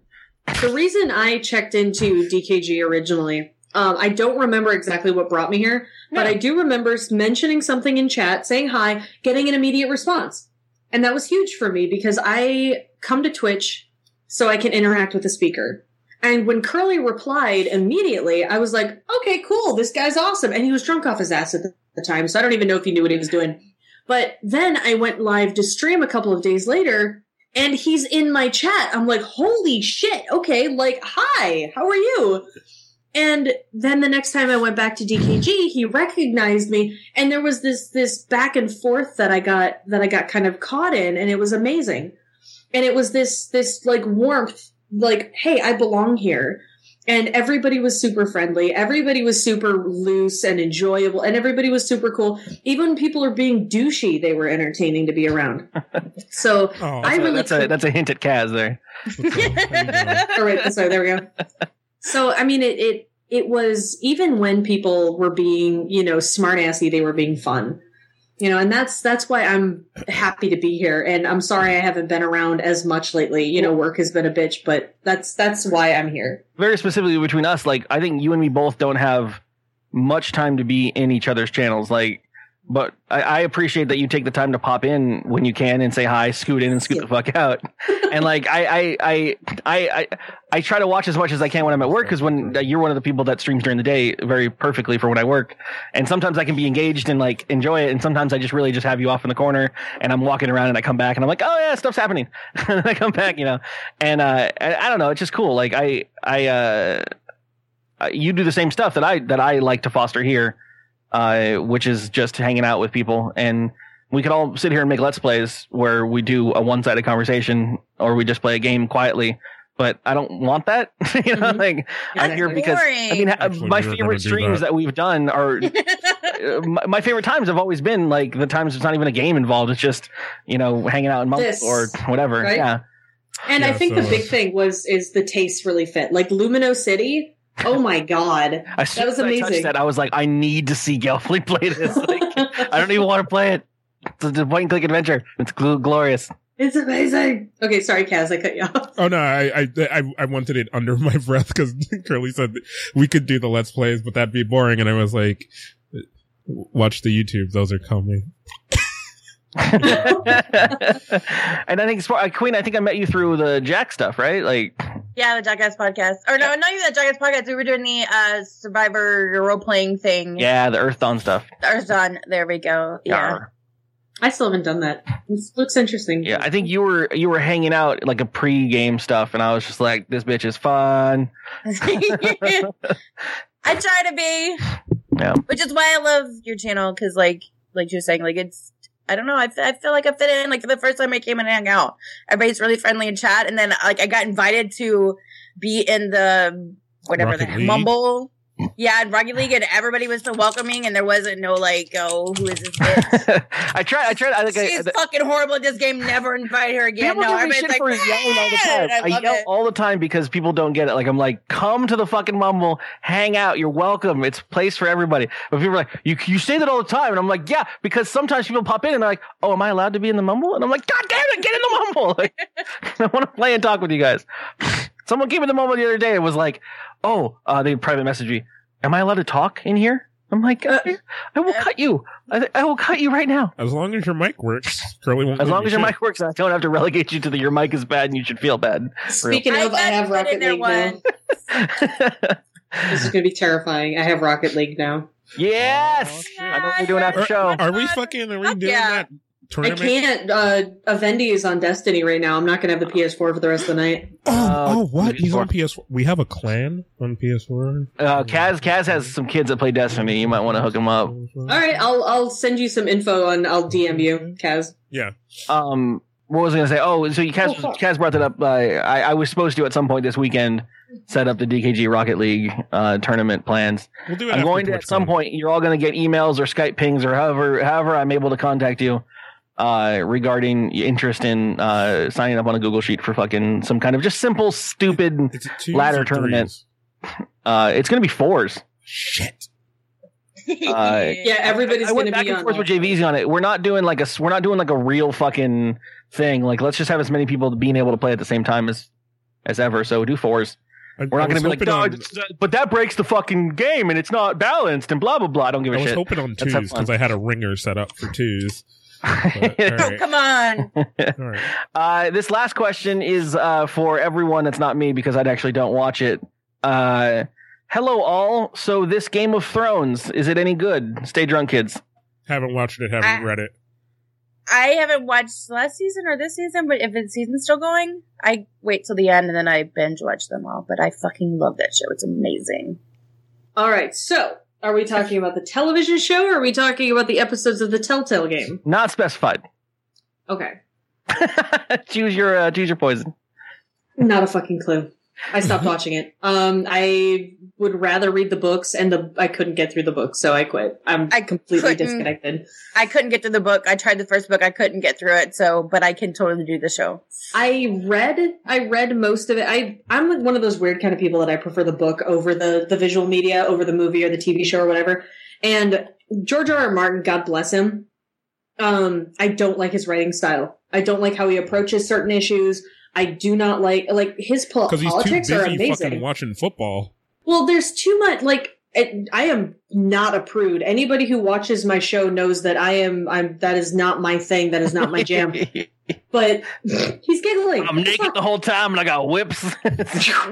the reason I checked into DKG originally, um, I don't remember exactly what brought me here, but I do remember mentioning something in chat, saying hi, getting an immediate response. And that was huge for me because I come to Twitch so I can interact with the speaker. And when Curly replied immediately, I was like, okay, cool, this guy's awesome. And he was drunk off his ass at the time, so I don't even know if he knew what he was doing. But then I went live to stream a couple of days later, and he's in my chat. I'm like, holy shit, okay, like, hi, how are you? And then the next time I went back to DKG, he recognized me, and there was this this back and forth that I got that I got kind of caught in, and it was amazing. And it was this this like warmth, like, hey, I belong here. And everybody was super friendly. Everybody was super loose and enjoyable, and everybody was super cool. Even when people are being douchey, they were entertaining to be around. So Oh, I really that's a that's a hint at Kaz there. all right, sorry, there we go. So, I mean, it, it, it was, even when people were being, you know, smartassy, they were being fun. You know, and that's, that's why I'm happy to be here. And I'm sorry I haven't been around as much lately. You know, work has been a bitch, but that's, that's why I'm here. Very specifically between us, like I think you and me both don't have much time to be in each other's channels. Like but I, I appreciate that you take the time to pop in when you can and say hi, scoot in and scoot the fuck out. and like I I I I I, I try to watch as much as I can when I'm at work because when uh, you're one of the people that streams during the day very perfectly for when I work, and sometimes I can be engaged and like enjoy it, and sometimes I just really just have you off in the corner and I'm walking around and I come back and I'm like, oh yeah, stuff's happening, and I come back, you know, and uh, I, I don't know, it's just cool. Like I I uh, you do the same stuff that I that I like to foster here uh, which is just hanging out with people. And we could all sit here and make let's plays where we do a one sided conversation or we just play a game quietly. But I don't want that. you know, Mhm. like I'm That's here because I mean, Actually, my we were gonna favorite streams that. that we've done are uh, my, my favorite times have always been like the times it's not even a game involved. It's just you know hanging out in months or whatever. right? Yeah, And I Yeah, think the big thing was is the taste really fit. Like Lumino City. Oh my god. as That was as I touched amazing. that, I was like, I need to see Gelfling play this. Like, I don't even want to play it. It's a point and click adventure. It's gl- glorious. It's amazing. Okay, sorry, Kaz, I cut you off. Oh no, I I I, I wanted it under my breath because Curly said we could do the let's plays, but that'd be boring, and I was like, watch the YouTube; those are coming. and I think uh, Queen, I think I met you through the Jack stuff, right? Like, yeah, the Jackass podcast. Or no, not even the Jackass podcast. We were doing the uh Survivor role playing thing. yeah, the Earthdawn stuff. Ours done. There we go. Yeah. Yarr. I still haven't done that. This looks interesting. Yeah, I think you were you were hanging out like a pre-game stuff, and I was just like, "This bitch is fun." I try to be. Yeah. Which is why I love your channel because, like, like you were saying, like it's. I don't know. I, I feel like I fit in. Like for the first time I came in and hung out, everybody's really friendly in chat, and then like I got invited to be in the whatever Rocket the League? Mumble. Yeah, in Rocket League, and everybody was so welcoming, and there wasn't no like, oh, who is this? I tried. I tried. I think I, She's fucking horrible at this game. Never invite her again. People No, give me shit like, for yelling all the time. I, I yell it. all the time because people don't get it. Like I'm like, come to the fucking mumble, hang out. You're welcome. It's a place for everybody. But people are like, you you say that all the time, and I'm like, yeah, because sometimes people pop in and they're like, oh, am I allowed to be in the mumble? And I'm like, god damn it, get in the mumble. Like, I want to play and talk with you guys. Someone came in the mumble the other day and was like, oh, uh, they private messaged me. Am I allowed to talk in here? I'm like, Uh, I will cut you. I, I will cut you right now. As long as your mic works, Curly won't. As long as your shit. mic works, I don't have to relegate you to the your mic is bad and you should feel bad. Speaking I of, I got have Rocket League now. This is gonna be terrifying. I have Rocket League now. yes, Oh, I know what we're doing after Are, show. are we fucking? Are we Fuck doing yeah. that I can't. Uh, Avendi is on Destiny right now. I'm not gonna have the PS4 for the rest of the night. Oh, Uh, oh, what? He's on PS4. We have a clan on PS4. Uh, Kaz, Kaz has some kids that play Destiny. You might want to hook them up. All right, I'll I'll send you some info and I'll DM you, Kaz. Yeah. Um, what was I going to say? Oh, so you Kaz, Oh. Kaz brought that up. Uh, I, I was supposed to at some point this weekend set up the DKG Rocket League uh, tournament plans. We'll do it. I'm going to at TwitchCon. some point. You're all going to get emails or Skype pings or however however I'm able to contact you uh, regarding interest in uh, signing up on a Google sheet for fucking some kind of just simple stupid. Is it twos ladder tournament. Uh, it's going to be fours. Shit. Uh, Yeah, everybody's I went gonna back be and on. forth with JVZ on it. We're not doing like a we're not doing like a real fucking thing. Like let's just have as many people being able to play at the same time as as ever. So do fours. I, We're not going to be like, no, on- but that breaks the fucking game and it's not balanced and blah blah blah. I don't give I a was shit. hoping on twos because I had a ringer set up for twos. But, Oh, come on. All right. Uh, this last question is uh, for everyone that's not me because I actually don't watch it. Uh, hello, all. So, this Game of Thrones, is it any good? Stay drunk, kids. Haven't watched it. Haven't I- read it. I haven't watched last season or this season, but if the season's still going, I wait till the end and then I binge watch them all. But I fucking love that show. It's amazing. All right, so are we talking about the television show or are we talking about the episodes of the Telltale game? Not specified. Okay, choose your uh, choose your poison. not a fucking clue. I stopped watching it. Um, I would rather read the books, and the I couldn't get through the book, so I quit. I'm I completely disconnected. I couldn't get through the book. I tried the first book. I couldn't get through it. So, but I can totally do the show. I read I read most of it. I I'm like one of those weird kind of people that I prefer the book over the the visual media, over the movie or the TV show or whatever. And George R. R. Martin, God bless him. Um, I don't like his writing style. I don't like how he approaches certain issues. I do not like like his pol- Because he's too politics are busy amazing. fucking watching football. Well, there's too much like it, I am not a prude. Anybody who watches my show knows that I am. I'm. That is not my thing. That is not my jam. but he's giggling. I'm naked the whole time and I got whips.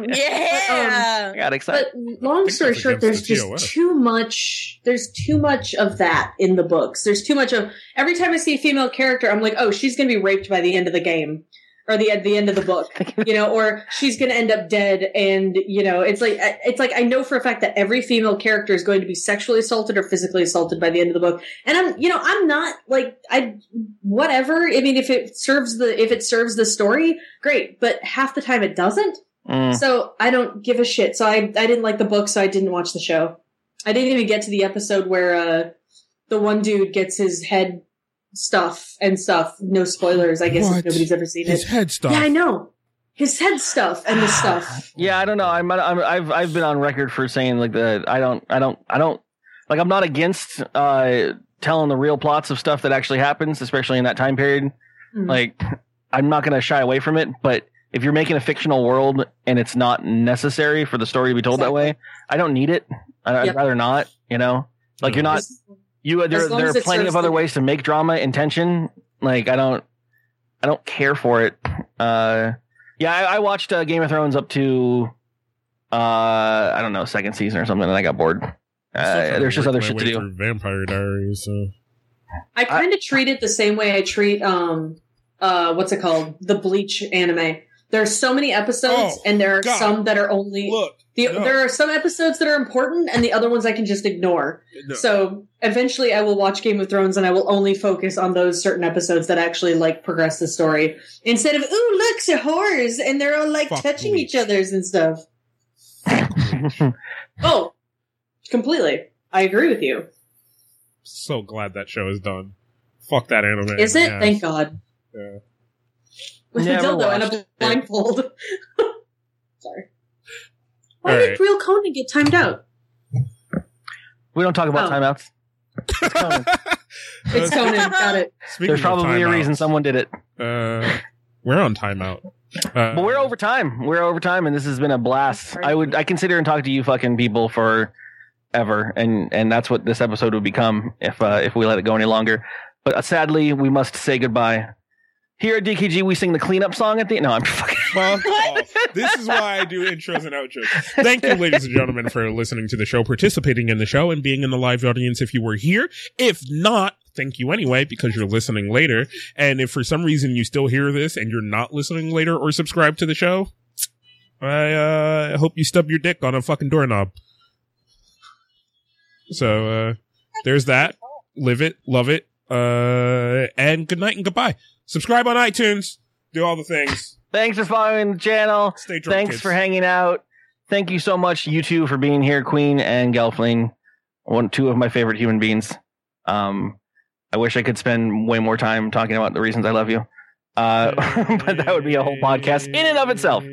Yeah. I got excited. But long story short, there's the just TOS. too much. There's too much of that in the books. There's too much of every time I see a female character, I'm like, oh, she's gonna be raped by the end of the game, or the at the end of the book, you know, or she's gonna end up dead, and you know, it's like it's like I know for a fact that every female character is going to be sexually assaulted or physically assaulted by the end of the book, and I'm, you know, I'm not like I whatever. I mean, if it serves the if it serves the story, great, but half the time it doesn't. Mm. So I don't give a shit. So I I didn't like the book, so I didn't watch the show. I didn't even get to the episode where uh the one dude gets his head stuff and stuff. No spoilers, I guess What? if nobody's ever seen His it. head stuff. Yeah, I know. His head stuff and the stuff. Yeah, I don't know. I'm, I'm I've I've been on record for saying like that. I don't I don't I don't like I'm not against uh telling the real plots of stuff that actually happens, especially in that time period. Mhm. Like I'm not going to shy away from it, but if you're making a fictional world and it's not necessary for the story to be told that way, I don't need it. I, I'd Yep. rather not. You know, like you're not you. There, As there are plenty of other the- ways to make drama and tension. Like I don't, I don't care for it. Uh, yeah, I, I watched uh, Game of Thrones up to, uh, I don't know, second season or something, and I got bored. I'm still trying Uh, there's just other my shit to do. Vampire Diaries. So. I kind of treat it the same way I treat um uh what's it called the Bleach anime. There's so many episodes, Oh, and there are God. some that are only Look, the, no. there are some episodes that are important, and the other ones I can just ignore. no. So eventually, I will watch Game of Thrones, and I will only focus on those certain episodes that actually like progress the story instead of ooh look, they're whores, and they're all like Fuck touching Bleach. each other's and stuff. Oh, completely. I agree with you. so glad that show is done. Fuck that anime. Is it? Yeah. Thank God. Yeah. With a Never dildo and a blindfold. Sorry. Why All did right. Real Conan get timed out? we don't talk about Oh. timeouts. It's Uh, Conan. Got it. Speaking There's of probably a timeouts, reason someone did it. Uh, we're on timeout. Uh, But we're over time. We're over time, and this has been a blast. I would I consider and talk to you fucking people for ever, and and that's what this episode would become if uh, if we let it go any longer. But uh, sadly, we must say goodbye. Here at DKG, we sing the cleanup song at the. No, I'm fucking. Fuck off. This is why I do intros and outros. Thank you, ladies and gentlemen, for listening to the show, participating in the show, and being in the live audience if you were here. If not, thank you anyway, because you're listening later. And if for some reason you still hear this and you're not listening later or subscribe to the show, I uh, hope you stub your dick on a fucking doorknob. So, uh, there's that. Live it, love it, uh, and good night and goodbye. Subscribe on iTunes. Do all the things. Thanks for following the channel. Stay drunk. Thanks kids. for hanging out. Thank you so much, you two, for being here, Queen and Gelfling. One, two of my favorite human beings. Um, I wish I could spend way more time talking about the reasons I love you. Uh, but that would be a whole podcast in and of itself.